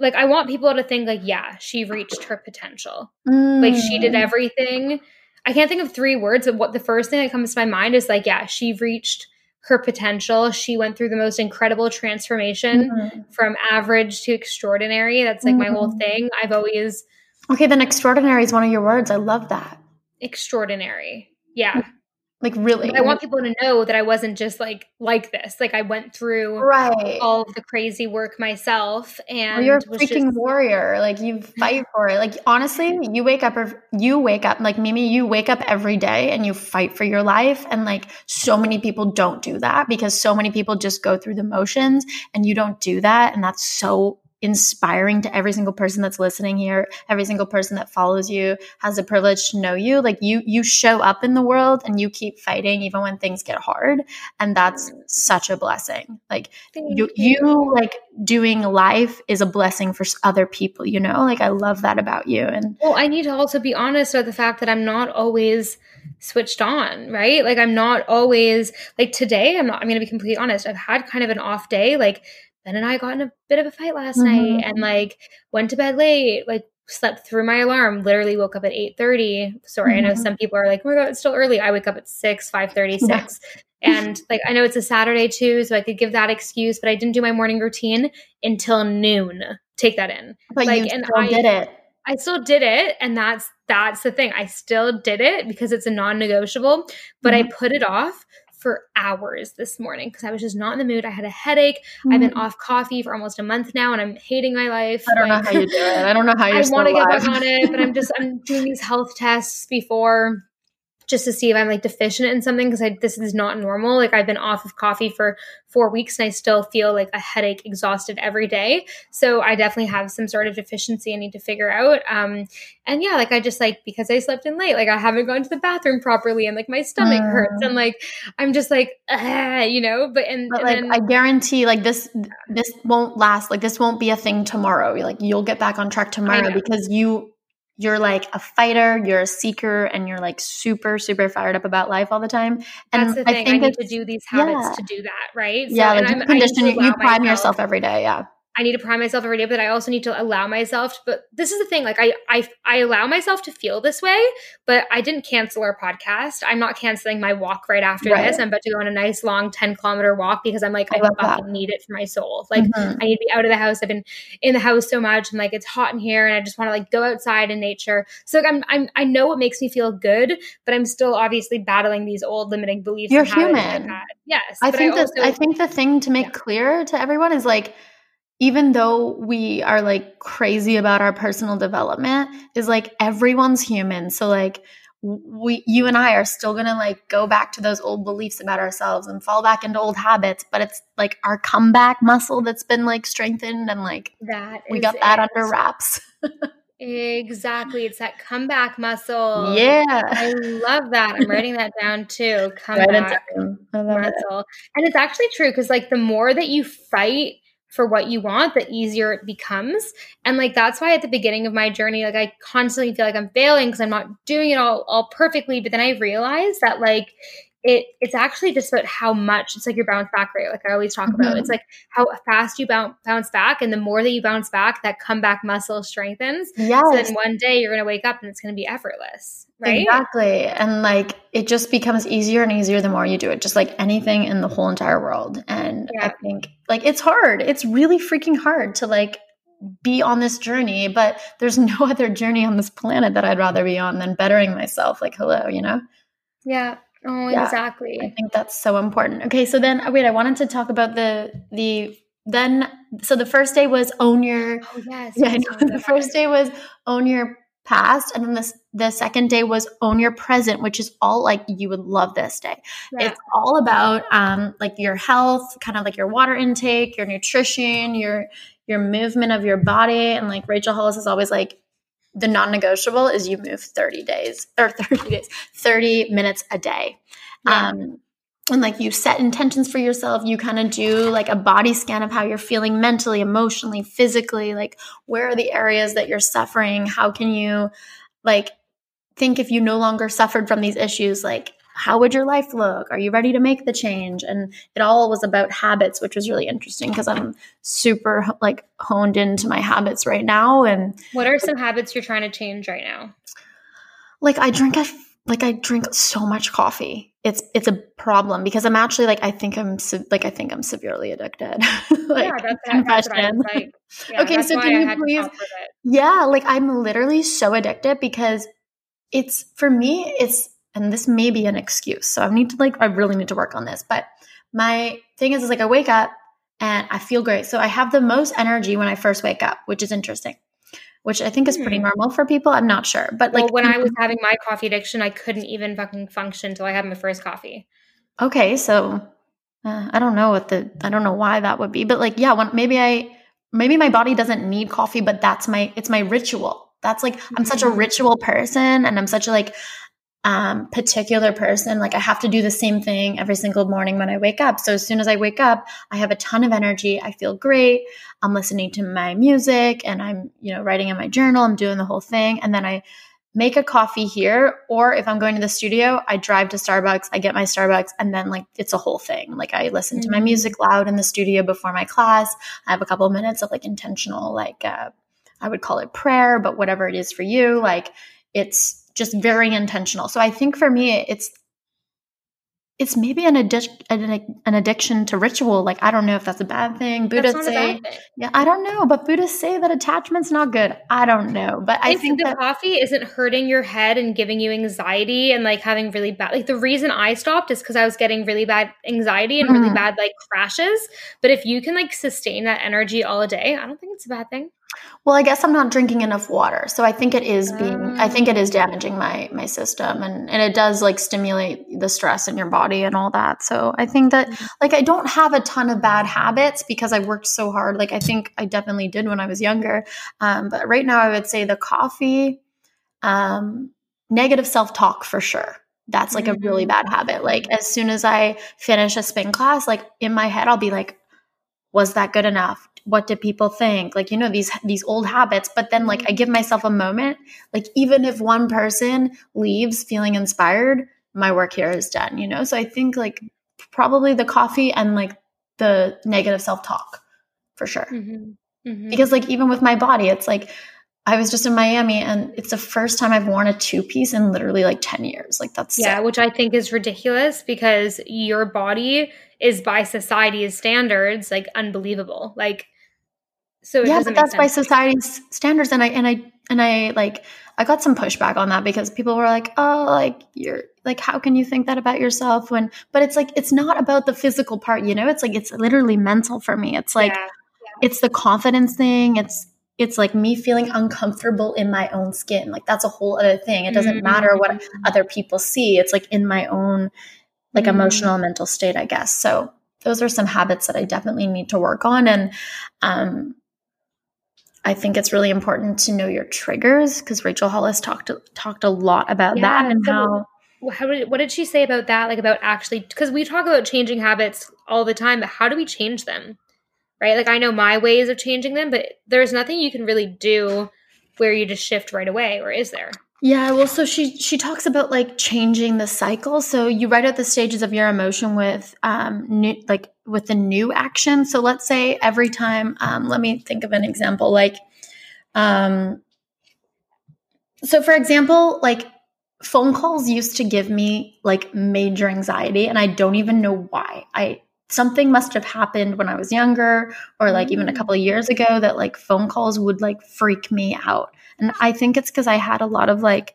like I want people to think like yeah, she reached her potential. Mm. Like she did mm. everything. I can't think of three words, but what the first thing that comes to my mind is like yeah, she reached her potential. She went through the most incredible transformation mm-hmm. from average to extraordinary. That's like mm-hmm. my whole mm-hmm. thing. I've always Okay, then extraordinary is one of your words. I love that. Extraordinary. Yeah. Like really, I want people to know that I wasn't just like like this. Like I went through right all of the crazy work myself, and you're a freaking just- warrior. Like you fight for it. Like honestly, you wake up, or you wake up like Mimi. You wake up every day and you fight for your life. And like so many people don't do that because so many people just go through the motions, and you don't do that, and that's so inspiring to every single person that's listening here every single person that follows you has the privilege to know you like you you show up in the world and you keep fighting even when things get hard and that's such a blessing like you, you like doing life is a blessing for other people you know like i love that about you and well i need to also be honest about the fact that i'm not always switched on, right? Like I'm not always like today, I'm not I'm going to be completely honest. I've had kind of an off day. Like Ben and I got in a bit of a fight last mm-hmm. night and like went to bed late, like slept through my alarm, literally woke up at 8 30. Sorry, mm-hmm. I know mm-hmm. some people are like, oh my God, it's still early. I wake up at 6, 5 36. and like I know it's a Saturday too, so I could give that excuse, but I didn't do my morning routine until noon. Take that in. But like, you and I, did it. I still did it, and that's that's the thing. I still did it because it's a non-negotiable, but mm-hmm. I put it off for hours this morning because I was just not in the mood. I had a headache. Mm-hmm. I've been mm. off coffee for almost a month now, and I'm hating my life. I don't like, know how you do it. I don't know how you. I want to get back on it, but I'm just I'm doing these health tests before just to see if I'm like deficient in something because this is not normal. Like I've been off of coffee for four weeks and I still feel like a headache, exhausted every day. So I definitely have some sort of deficiency I need to figure out. Um, and yeah, like I just like because I slept in late, like I haven't gone to the bathroom properly and like my stomach mm. hurts and like I'm just like, you know. But and, but, and like then, I guarantee, like this this won't last. Like this won't be a thing tomorrow. Like you'll get back on track tomorrow because you you're like a fighter, you're a seeker, and you're like super, super fired up about life all the time. And That's the thing. I, think I need to do these habits yeah. to do that, right? So, yeah, like you condition, you prime myself, yourself every day. Yeah. I need to prime myself every day, but I also need to allow myself. To, but this is the thing, like I, I, I allow myself to feel this way, but I didn't cancel our podcast. I'm not canceling my walk right after right. this. I'm about to go on a nice long 10 kilometer walk because I'm like, I, I fucking need it for my soul. Like mm-hmm. I need to be out of the house. I've been in the house so much and like it's hot in here and I just want to like go outside in nature. So like I'm, I'm, I know what makes me feel good, but I'm still obviously battling these old limiting beliefs. You're human. Yes. I think that, I think the thing to make yeah. clear to everyone is like, even though we are like crazy about our personal development is like everyone's human so like we you and I are still going to like go back to those old beliefs about ourselves and fall back into old habits but it's like our comeback muscle that's been like strengthened and like that we got that it. under wraps Exactly. It's that comeback muscle. Yeah. I love that. I'm writing that down too. Comeback muscle. It. And it's actually true because, like, the more that you fight for what you want, the easier it becomes. And like that's why at the beginning of my journey, like I constantly feel like I'm failing because I'm not doing it all all perfectly. But then I realized that like it it's actually just about how much it's like your bounce back rate like i always talk mm-hmm. about it's like how fast you bounce bounce back and the more that you bounce back that comeback muscle strengthens. Yes. so then one day you're going to wake up and it's going to be effortless right? Exactly. And like it just becomes easier and easier the more you do it just like anything in the whole entire world. And yeah. i think like it's hard. It's really freaking hard to like be on this journey but there's no other journey on this planet that i'd rather be on than bettering myself like hello you know? Yeah Oh, yeah, exactly. I think that's so important. Okay, so then wait, I wanted to talk about the the then so the first day was own your Oh yes. Yeah, the first day was own your past and then the, the second day was own your present which is all like you would love this day yeah. it's all about um like your health kind of like your water intake your nutrition your your movement of your body and like rachel hollis is always like the non-negotiable is you move 30 days or 30 days 30 minutes a day. Yeah. um, and like you set intentions for yourself. You kind of do like a body scan of how you're feeling mentally emotionally physically. Like where are the areas that you're suffering? How can you like think if you no longer suffered from these issues like how would your life look? Are you ready to make the change? And it all was about habits, which was really interesting because I'm super like honed into my habits right now. And what are some habits you're trying to change right now? Like I drink a like I drink so much coffee. It's it's a problem because I'm actually like I think I'm like I think I'm severely addicted. like yeah, that's, confession. That's like. yeah, okay, so can you please? Yeah, like I'm literally so addicted because it's for me it's and this may be an excuse. So I need to like, I really need to work on this. But my thing is, is like I wake up and I feel great. So I have the most energy when I first wake up, which is interesting, which I think is pretty hmm. normal for people. I'm not sure. But like well, when I was having my coffee addiction, I couldn't even fucking function until I had my first coffee. Okay. So uh, I don't know what the, I don't know why that would be, but like, yeah, when, maybe I, maybe my body doesn't need coffee, but that's my, it's my ritual. That's like, I'm such a mm-hmm. ritual person and I'm such a like, um, particular person. Like I have to do the same thing every single morning when I wake up. So as soon as I wake up, I have a ton of energy. I feel great. I'm listening to my music and I'm, you know, writing in my journal. I'm doing the whole thing. And then I make a coffee here. Or if I'm going to the studio, I drive to Starbucks, I get my Starbucks, and then like it's a whole thing. Like I listen mm-hmm. to my mm. music loud in the studio before my class. I have a couple of minutes of like intentional, like, uh, I would call it prayer, but whatever it is for you, like it's just very intentional. So I think for me, it's it's maybe an addiction an addiction to ritual like i don't know if that's a bad thing buddhists say thing. yeah i don't know but buddhists say that attachment's not good i don't know but i, I think the that, coffee isn't hurting your head and giving you anxiety and like having really bad like the reason i stopped is because i was getting really bad anxiety and mm. really bad like crashes but if you can like sustain that energy all day i don't think it's a bad thing well, I guess I'm not drinking enough water. So I think it is being I think it is damaging my my system and and it does like stimulate the stress in your body and all that. So I think that mm-hmm. like I don't have a ton of bad habits because I worked so hard. Like I think I definitely did when I was younger. Um, but right now I would say the coffee um negative self-talk for sure. That's like a really mm-hmm. bad habit. Like as soon as I finish a spin class, like in my head I'll be like was that good enough? what did people think like you know these these old habits but then like i give myself a moment like even if one person leaves feeling inspired my work here is done you know so i think like probably the coffee and like the negative self-talk for sure mm-hmm. Mm-hmm. because like even with my body it's like I was just in Miami and it's the first time I've worn a two piece in literally like 10 years. Like that's Yeah, sick. which I think is ridiculous because your body is by society's standards like unbelievable. Like so yeah, but that's by society's standards, and I and I and I like I got some pushback on that because people were like, "Oh, like you're like, how can you think that about yourself?" When, but it's like it's not about the physical part, you know. It's like it's literally mental for me. It's like yeah, yeah. it's the confidence thing. It's it's like me feeling uncomfortable in my own skin. Like that's a whole other thing. It doesn't mm-hmm. matter what other people see. It's like in my own like mm-hmm. emotional mental state, I guess. So those are some habits that I definitely need to work on, and um I think it's really important to know your triggers because Rachel Hollis talked talked a lot about yeah, that and so how. How did, what did she say about that? Like about actually, because we talk about changing habits all the time, but how do we change them? Right? Like I know my ways of changing them, but there's nothing you can really do where you just shift right away, or is there? Yeah, well, so she she talks about like changing the cycle. So you write out the stages of your emotion with um new like with the new action. So let's say every time, um, let me think of an example. Like, um, so for example, like phone calls used to give me like major anxiety, and I don't even know why. I something must have happened when I was younger, or like even a couple of years ago, that like phone calls would like freak me out. And I think it's because I had a lot of like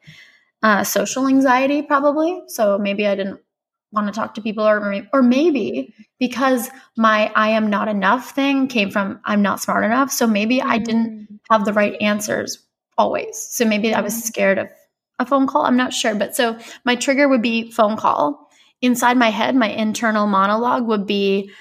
uh, social anxiety, probably. So maybe I didn't want to talk to people, or or maybe because my "I am not enough" thing came from I'm not smart enough. So maybe I didn't mm. have the right answers always. So maybe I was mm. scared of a phone call. I'm not sure, but so my trigger would be phone call. Inside my head, my internal monologue would be,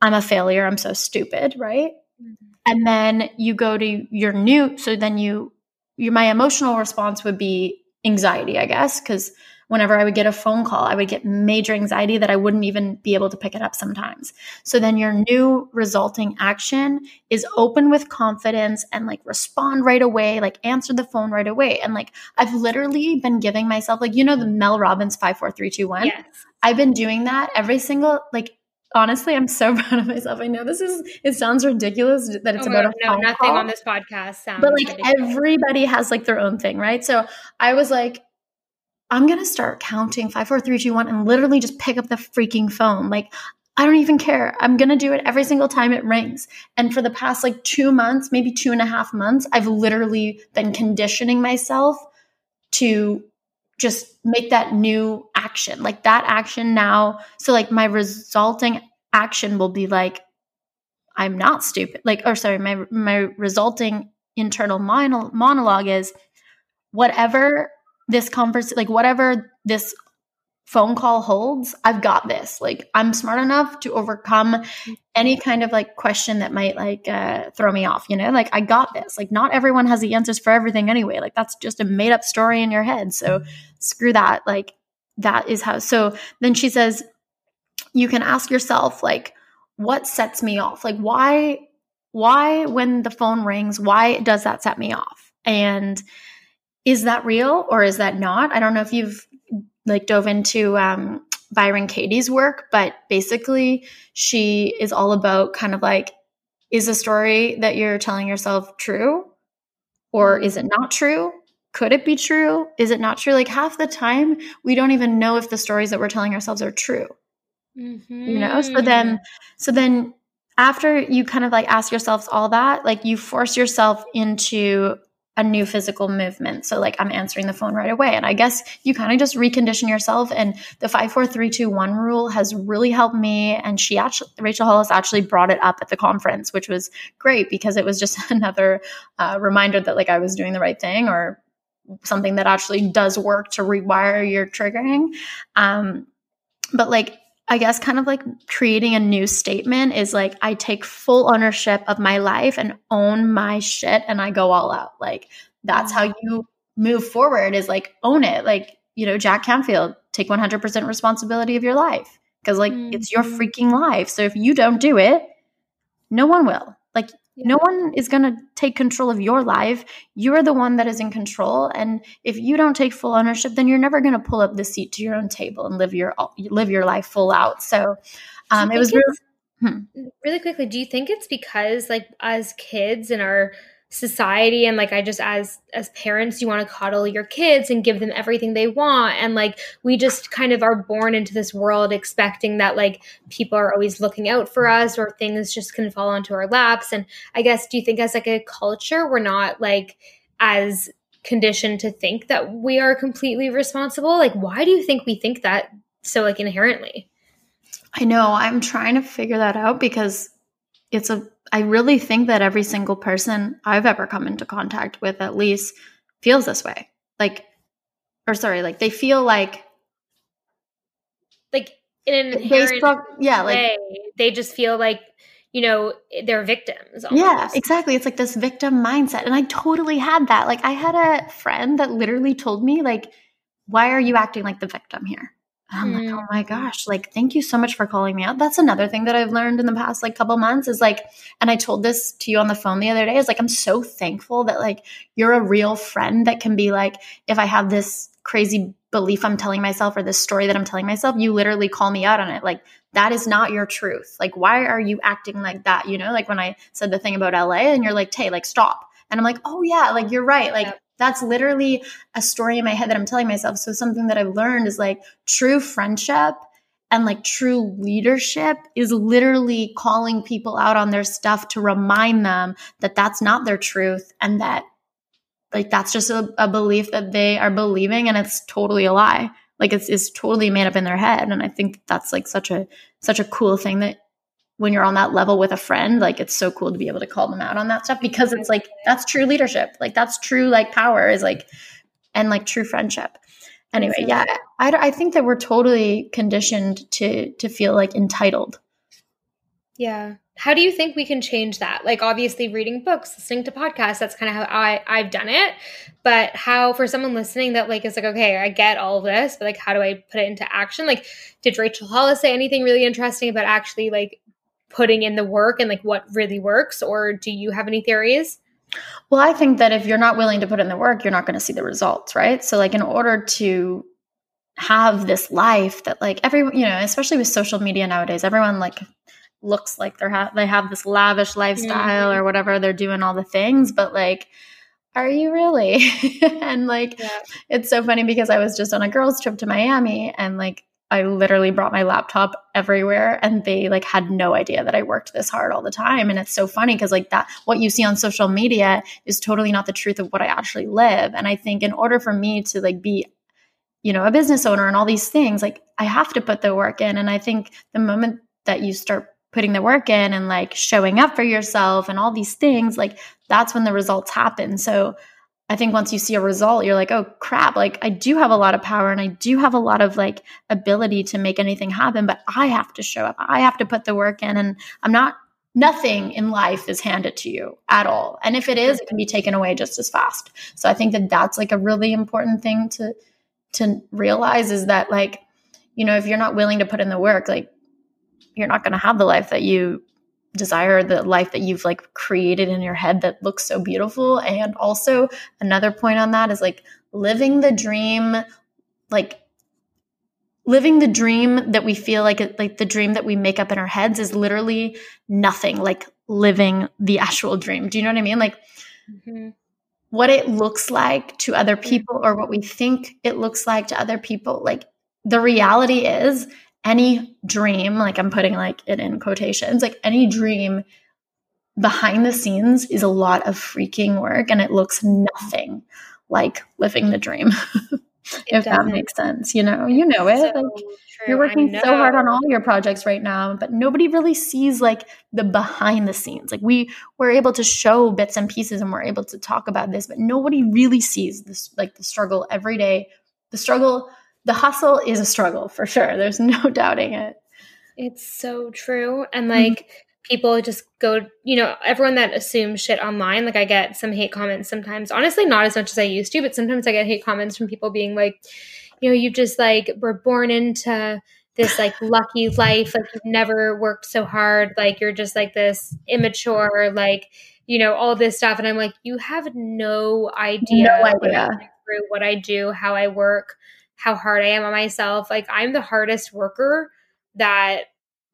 "I'm a failure. I'm so stupid." Right. Mm-hmm. And then you go to your new, so then you my emotional response would be anxiety, I guess, because whenever I would get a phone call, I would get major anxiety that I wouldn't even be able to pick it up sometimes. So then your new resulting action is open with confidence and like respond right away, like answer the phone right away. And like I've literally been giving myself like you know the Mel Robbins 54321. Yes. I've been doing that every single like honestly, I'm so proud of myself. I know this is it sounds ridiculous that it's oh about God, a no, nothing call, on this podcast sounds but like ridiculous. everybody has like their own thing, right? So I was like, I'm gonna start counting five, four, three, two, one, and literally just pick up the freaking phone. Like I don't even care. I'm going to do it every single time it rings. And for the past like two months, maybe two and a half months, I've literally been conditioning myself to just make that new action like that action now. So like my resulting action will be like i'm not stupid like or sorry my my resulting internal monologue is whatever this conversation like whatever this phone call holds i've got this. Like i'm smart enough to overcome any kind of like question that might like uh, throw me off you know? Like i got this. Like not everyone has the answers for everything anyway. Like that's just a made up story in your head. So screw that. Like that is how so then she says you can ask yourself like what sets me off? Like why why when the phone rings why does that set me off? And is that real or is that not? I don't know if you've like dove into um, Byron Katie's work, but basically she is all about kind of like, is the story that you're telling yourself true? Or is it not true? Could it be true? Is it not true? Like half the time, we don't even know if the stories that we're telling ourselves are true. Mm-hmm. You know, so then, mm-hmm. so then after you kind of like ask yourselves all that, like you force yourself into a new physical movement. So like I'm answering the phone right away. And I guess you kind of just recondition yourself. And the five, four, three, two, one rule has really helped me. And she actually, Rachel Hollis actually brought it up at the conference, which was great because it was just another uh, reminder that like I was doing the right thing or something that actually does work to rewire your triggering. Um, but like I guess kind of like creating a new statement is like I take full ownership of my life and own my shit and I go all out. Like that's how you move forward is like own it. Like, you know, Jack Canfield, take 100% responsibility of your life because like mm-hmm. it's your mm-hmm. freaking life. So if you don't do it, no one will. Like no one is going to take control of your life. You're the one that is in control. And if you don't take full ownership, then you're never going to pull up the seat to your own table and live your live your life full out. So um, it was really, hmm. really quickly. Do you think it's because like as kids and our society and like i just as as parents you want to coddle your kids and give them everything they want. And like we just kind of are born into this world expecting that like people are always looking out for us or things just can fall onto our laps. And i guess do you think as like a culture we're not like as conditioned to think that we are completely responsible? Like why do you think we think that so like inherently? I know. I'm trying to figure that out because it's a I really think that every single person I've ever come into contact with at least feels this way. Like or sorry, like they feel like like in an inherent Facebook, yeah, way, they just feel like you know they're victims almost. yeah exactly it's like this victim mindset and i totally had that like i had a friend that literally told me like why are you acting like the victim here I'm like, oh my mm. gosh, like, thank you so much for calling me out. That's another thing that I've learned in the past like couple months is like, and I told this to you on the phone the other day, is like, I'm so thankful that like you're a real friend that can be like, if I have this crazy belief I'm telling myself or this story that I'm telling myself, you literally call me out on it. Like, that is not your truth. Like, why are you acting like that? You know, like when I said the thing about LA and you're like, Tay, like, stop. And I'm like, oh yeah, like you're right. Like, that's literally a story in my head that I'm telling myself. So something that I've learned is like true friendship and like true leadership is literally calling people out on their stuff to remind them that that's not their truth and that like that's just a, a belief that they are believing and it's totally a lie like it's, it's totally made up in their head and i think that's like such a such a cool thing that when you're on that level with a friend, like it's so cool to be able to call them out on that stuff because it's like that's true leadership. Like that's true like power is like and like true friendship. Anyway, yeah, I, I think that we're totally conditioned to to feel like entitled. Yeah. How do you think we can change that? Like obviously reading books, listening to podcasts, that's kind of how I, I've done it. But how for someone listening that like is like, okay, I get all this, but like how do I put it into action? Like, did Rachel Hollis say anything really interesting about actually like putting in the work and like what really works or do you have any theories well i think that if you're not willing to put in the work you're not going to see the results right so like in order to have this life that like everyone you know especially with social media nowadays everyone like looks like they're ha- they have this lavish lifestyle mm-hmm. or whatever they're doing all the things but like are you really and like yeah. it's so funny because i was just on a girls trip to miami and like I literally brought my laptop everywhere and they like had no idea that I worked this hard all the time. And it's so funny because like that, what you see on social media is totally not the truth of what I actually live. And I think in order for me to like be, you know, a business owner and all these things, like I have to put the work in. And I think the moment that you start putting the work in and like showing up for yourself and all these things, like that's when the results happen. So I think once you see a result, you're like, oh crap, like I do have a lot of power and I do have a lot of like ability to make anything happen, but I have to show up. I have to put the work in and I'm not nothing in life is handed to you at all. And if it is, it can be taken away just as fast. So I think that that's like a really important thing to to realize is that like you know, if you're not willing to put in the work, like you're not going to have the life that you desire the life that you've like created in your head that looks so beautiful. And also another point on that is like living the dream like living the dream that we feel like it, like the dream that we make up in our heads is literally nothing like living the actual dream. Do you know what i mean? Like mm-hmm. what it looks like to other people or what we think it looks like to other people like the reality is any dream, like I'm putting like it in quotations, like any dream behind the scenes is a lot of freaking work and it looks nothing like living the dream. if that makes sense, you know, you know it. So like, you're working so hard on all your projects right now, but nobody really sees like the behind the scenes. Like we were able to show bits and pieces and we're able to talk about this, but nobody really sees this like the struggle every day. The struggle, the hustle is a struggle for sure. There's no doubting it. It's so true. And mm-hmm. like mm-hmm people just go, you know, everyone that assumes shit online, like I get some hate comments sometimes. Honestly, not as much as I used to, but sometimes I get hate comments from people being like, you know, you just like were born into this like lucky life, like you've never worked so hard, like you're just like this immature, like, you know, all this stuff. And I'm like, you have no idea, no idea. through what I do, how I work, how hard I am on myself. Like I'm the hardest worker that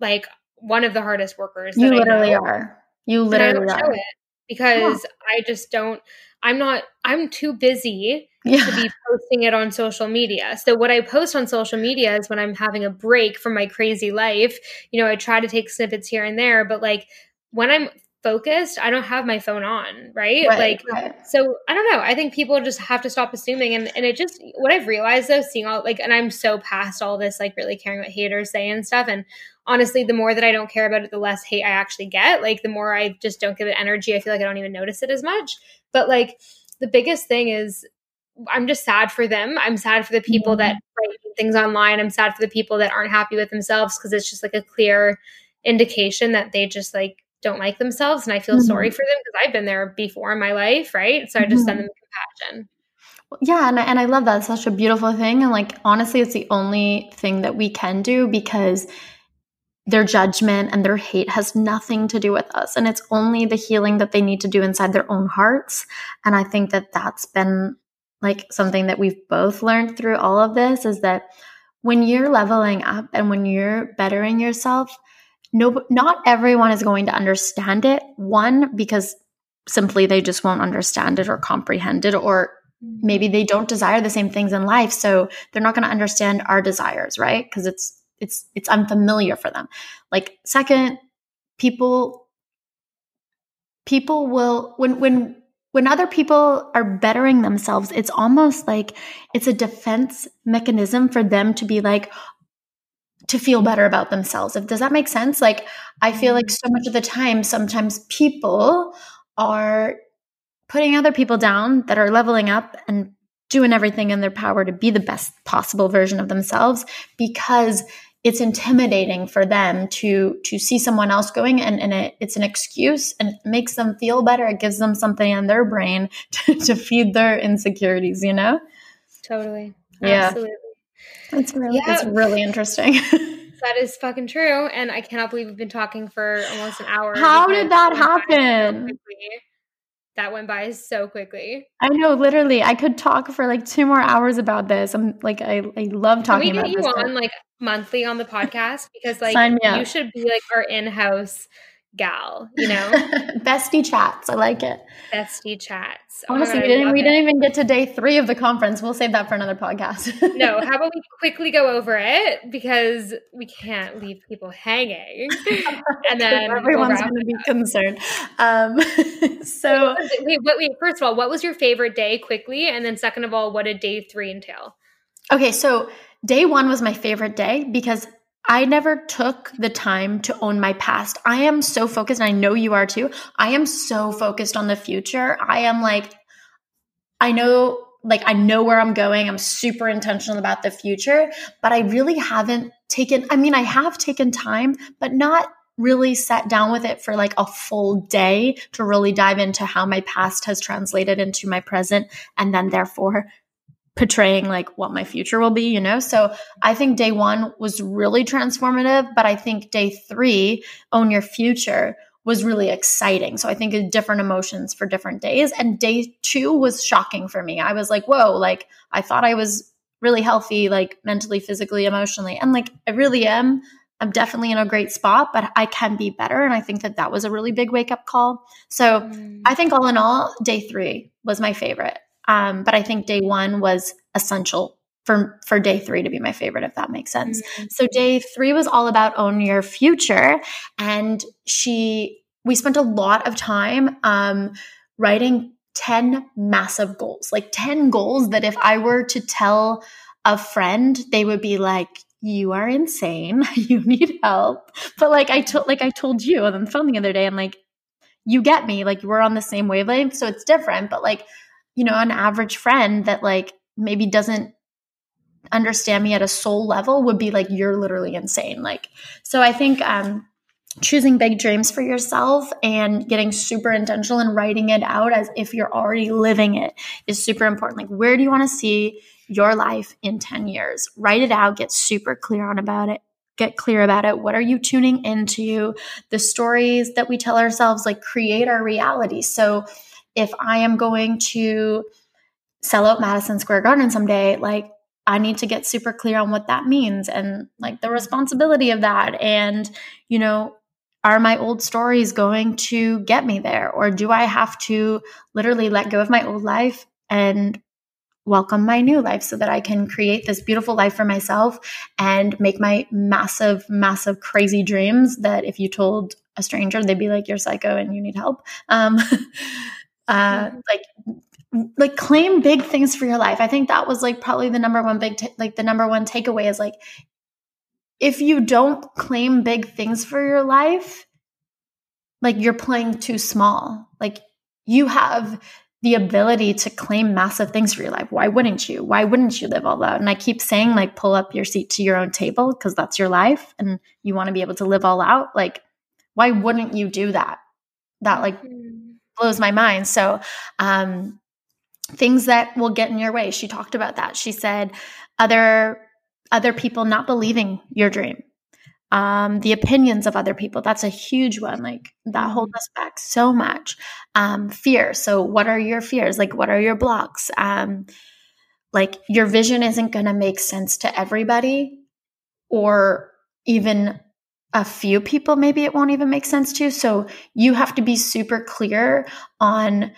like one of the hardest workers. You literally are. You literally are. It because yeah. I just don't. I'm not. I'm too busy yeah. to be posting it on social media. So what I post on social media is when I'm having a break from my crazy life. You know, I try to take snippets here and there, but like when I'm focused, I don't have my phone on, right? right like right. so I don't know. I think people just have to stop assuming and and it just what I've realized though, seeing all like and I'm so past all this like really caring what haters say and stuff. And honestly, the more that I don't care about it, the less hate I actually get. Like the more I just don't give it energy, I feel like I don't even notice it as much. But like the biggest thing is I'm just sad for them. I'm sad for the people mm-hmm. that write things online. I'm sad for the people that aren't happy with themselves because it's just like a clear indication that they just like don't like themselves. And I feel mm-hmm. sorry for them because I've been there before in my life, right? So I just mm-hmm. send them compassion. Yeah, and I, and I love that. It's such a beautiful thing. And like honestly, it's the only thing that we can do because their judgment and their hate has nothing to do with us and it's only the healing that they need to do inside their own hearts and i think that that's been like something that we've both learned through all of this is that when you're leveling up and when you're bettering yourself no not everyone is going to understand it. One because simply they just won't understand it or comprehend it or mm-hmm. maybe they don't desire the same things in life so they're not going to understand our desires right? Because it's it's it's unfamiliar for them. Like second people people will when when when other people are bettering themselves it's almost like it's a defense mechanism for them to be like to feel better about themselves if does that make sense? Like i feel like mm-hmm. so much of the time sometimes people are putting other people down that are leveling up and doing everything in their power to be the best possible version of themselves because it's intimidating for them to to see someone else going and, and it, it's an excuse and it makes them feel better. It gives them something in their brain to, to feed their insecurities you know? Totally. Yeah. Absolutely. It's really yeah. it's really interesting that is fucking true and i cannot believe we've been talking for almost an hour how did that happen that went by so quickly. I know, literally. I could talk for like two more hours about this. I'm like, I, I love talking Can we get you on like monthly on the podcast because like you should be like our in-house gal, you know? Bestie chats. I like it. Bestie chats. Oh Honestly, God, we didn't we it. didn't even get to day three of the conference. We'll save that for another podcast. no, how about we quickly go over it because we can't leave people hanging. and then everyone's we'll gonna be concerned. Um, so wait, wait, wait, first of all, what was your favorite day quickly? And then second of all, what did day three entail? Okay, so day one was my favorite day because I never took the time to own my past. I am so focused, and I know you are too. I am so focused on the future. I am like, I know, like, I know where I'm going. I'm super intentional about the future, but I really haven't taken, I mean, I have taken time, but not really sat down with it for like a full day to really dive into how my past has translated into my present and then therefore portraying like what my future will be, you know? So I think day one was really transformative, but I think day three, own your future, was really exciting. So I think different emotions for different days. And day two was shocking for me. I was like, whoa, like I thought I was really healthy, like mentally, physically, emotionally. And like I really am. I'm definitely in a great spot, but I can be better. And I think that that was a really big wake up call. So mm. I think all in all, day three was my favorite. Um, but I think day one was essential for for day three to be my favorite if that makes sense. Mm-hmm. so day three was all about own your future and she we spent a lot of time um, writing 10 massive goals like 10 goals that if i were to tell a friend they would be like you are insane. You need help. But like i told like i told you on the phone the other day i'm like you get me. Like we're on the same wavelength so it's different. But like you know an average friend that like maybe doesn't understand me at a soul level would be like you're literally insane. Like so i think um choosing big dreams for yourself and getting super intentional and writing it out as if you're already living it is super important. Like where do you want to see your life in 10 years? Write it out get super clear on about it get clear about it. What are you tuning into? The stories that we tell ourselves like create our reality. So if i am going to sell out madison square garden someday like I need to get super clear on what that means and like the responsibility of that. And, you know, are my old stories going to get me there? Or do I have to literally let go of my old life and welcome my new life so that I can create this beautiful life for myself and make my massive, massive, crazy dreams that if you told a stranger, they'd be like, you're psycho and you need help. Um, uh, mm-hmm. like like claim big things for your life. I think that was like probably the number one big t- like the number one takeaway is like if you don't claim big things for your life, like you're playing too small. Like you have the ability to claim massive things for your life. Why wouldn't you? Why wouldn't you live all out? And I keep saying like pull up your seat to your own table because that's your life and you want to be able to live all out. Like why wouldn't you do that? That like mm-hmm. Blows my mind. So um things that will get in your way. She talked about that. She said other other people not believing your dream. Um, the opinions of other people. That's a huge one. Like that holds mm-hmm. us back so much. Um, fear. So, what are your fears? Like, what are your blocks? Um, like, your vision isn't going to make sense to everybody, or even a few people, maybe it won't even make sense to. So, you have to be super clear on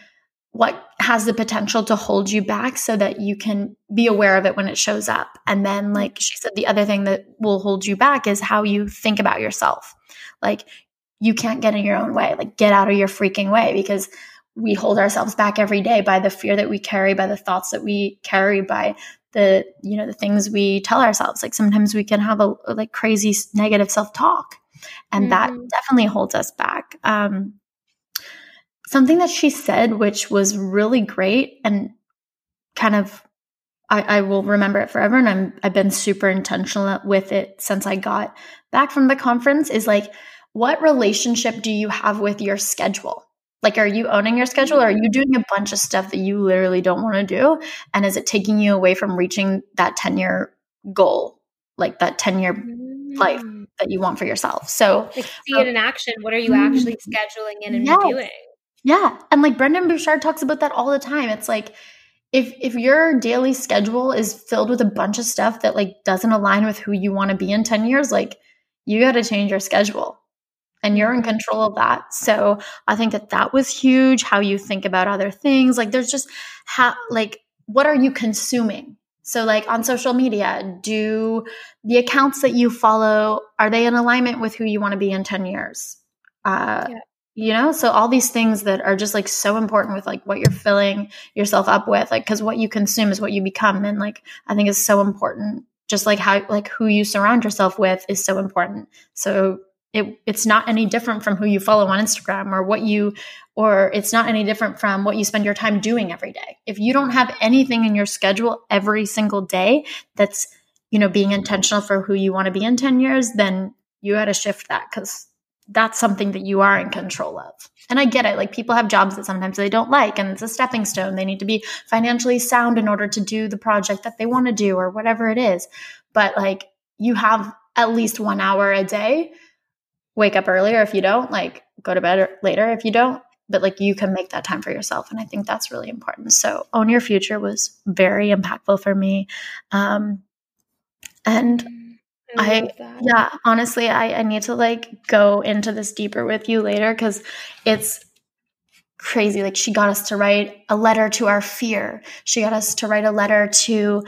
what has the potential to hold you back so that you can be aware of it when it shows up. And then, like she said, the other thing that will hold you back is how you think about yourself. Like, you can't get in your own way, like, get out of your freaking way because we hold ourselves back every day by the fear that we carry, by the thoughts that we carry, by the, you know, the things we tell ourselves. Like, sometimes we can have a like crazy negative self talk, and mm-hmm. that definitely holds us back. Um, something that she said, which was really great and kind of I, I, will remember it forever and I'm I've been super intentional with it since I got back from the conference is like what relationship do you have with your schedule? Like are you owning your schedule or are you doing a bunch of stuff that you literally don't want to do? And is it taking you away from reaching that 10 year goal? Like that 10 year mm. life that you want for yourself. So like see it in action. What are you actually mm. scheduling in and yes. doing? Yeah. And like Brendon Burchard talks about that all the time. It's like if if your daily schedule is filled with a bunch of stuff that like doesn't align with who you want to be in 10 years, like you got to change your schedule. And you're in control of that. So I think that that was huge. How you think about other things. Like there's just how, like, what are you consuming? So, like on social media, do the accounts that you follow are they in alignment with who you want to be in ten years? Uh, yeah you know so all these things that are just like so important with like what you're filling yourself up with like because what you consume is what you become and like i think is so important just like how like who you surround yourself with is so important so it, it's not any different from who you follow on instagram or what you or it's not any different from what you spend your time doing every day if you don't have anything in your schedule every single day that's you know being intentional for who you want to be in 10 years then you got to shift that because that's something that you are in control of. And I get it. Like people have jobs that sometimes they don't like and it's a stepping stone. They need to be financially sound in order to do the project that they want to do or whatever it is. But like you have at least one hour a day. Wake up earlier if you don't, like go to bed later if you don't. But like you can make that time for yourself. And I think that's really important. So own your future was very impactful for me. Um, and I, I yeah, honestly, I, I need to like go into this deeper with you later because it's crazy. Like she got us to write a letter to our fear. She got us to write a letter to,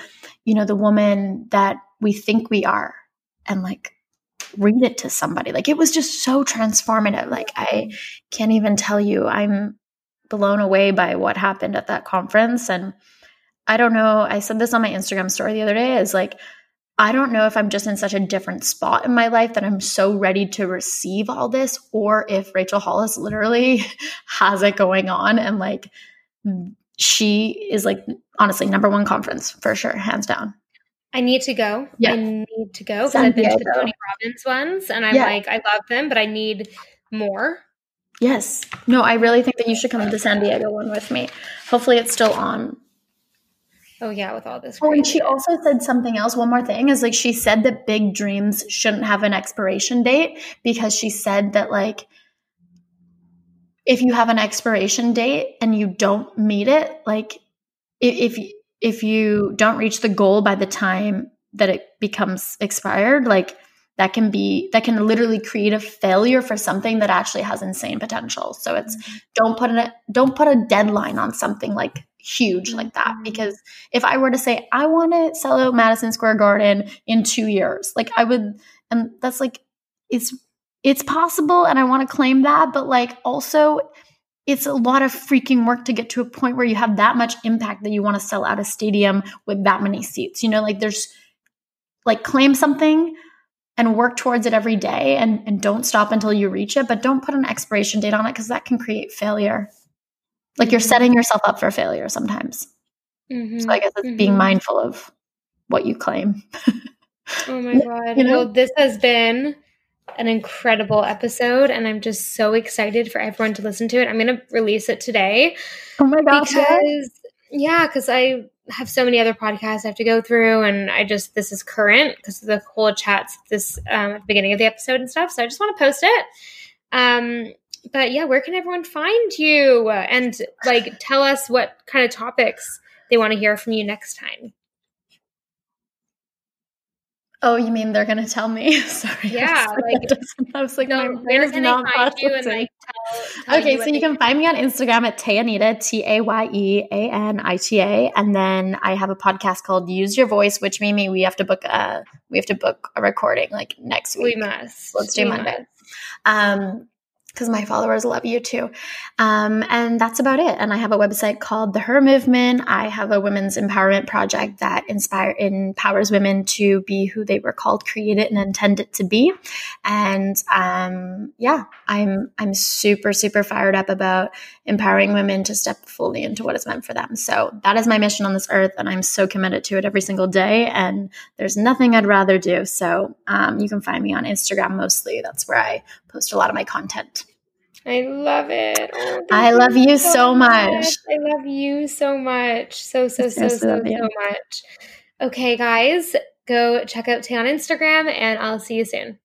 you know, the woman that we think we are and like read it to somebody. Like it was just so transformative. Like I can't even tell you. I'm blown away by what happened at that conference and I don't know, I said this on my Instagram story the other day is like I don't know if I'm just in such a different spot in my life that I'm so ready to receive all this, or if Rachel Hollis literally has it going on and like she is like honestly number one conference for sure, hands down. I need to go. Yeah. I need to go because I've been to the Tony Robbins ones and I'm yeah. like, I love them, but I need more. Yes. No, I really think that you should come to the San Diego one with me. Hopefully it's still on Oh yeah, with all this. Oh, and she also said something else. One more thing is like she said that big dreams shouldn't have an expiration date because she said that like if you have an expiration date and you don't meet it, like if if you don't reach the goal by the time that it becomes expired, like that can be that can literally create a failure for something that actually has insane potential. So it's mm-hmm. don't put a don't put a deadline on something like huge like that mm-hmm. because if I were to say I want to sell out Madison Square Garden in 2 years, like I would and that's like it's it's possible and I want to claim that, but like also it's a lot of freaking work to get to a point where you have that much impact that you want to sell out a stadium with that many seats. You know, like there's like claim something and work towards it every day and, and don't stop until you reach it, but don't put an expiration date on it because that can create failure. Like you're setting yourself up for failure sometimes. Mm-hmm. So I guess it's mm-hmm. being mindful of what you claim. oh my God. You know? Well, this has been an incredible episode and I'm just so excited for everyone to listen to it. I'm going to release it today. Oh my gosh. Because, yeah, because I have so many other podcasts I have to go through, and I just this is current because the whole chats this um, at the beginning of the episode and stuff. So I just want to post it. Um, but yeah, where can everyone find you and like tell us what kind of topics they want to hear from you next time? Oh, you mean they're gonna tell me? Sorry. Yeah, I was like, I was like, no, where can they find you? And like, tell, tell okay, so you can find me on Instagram at Tayeanita, T A Y E A N I T A, and then I have a podcast called Use Your Voice, which Mimi, we have to book a we have to book a recording like next week. We must. Let's do we Monday. Must. Um, because my followers love you too. Um, and that's about it. And I have a website called The Her Movement. I have a women's empowerment project that inspire empowers women to be who they were called, created, and intended to be. And um, yeah, I'm I'm super super fired up about empowering women to step fully into what is meant for them. So that is my mission on this earth, and I'm so committed to it every single day. And there's nothing I'd rather do. So um, you can find me on Instagram mostly. That's where I post a lot of my content. I love it. Oh, I love you so, so much. much. I love you so much. So, so, so, so, so, so much. Okay, guys, go check out Tay on Instagram and I'll see you soon.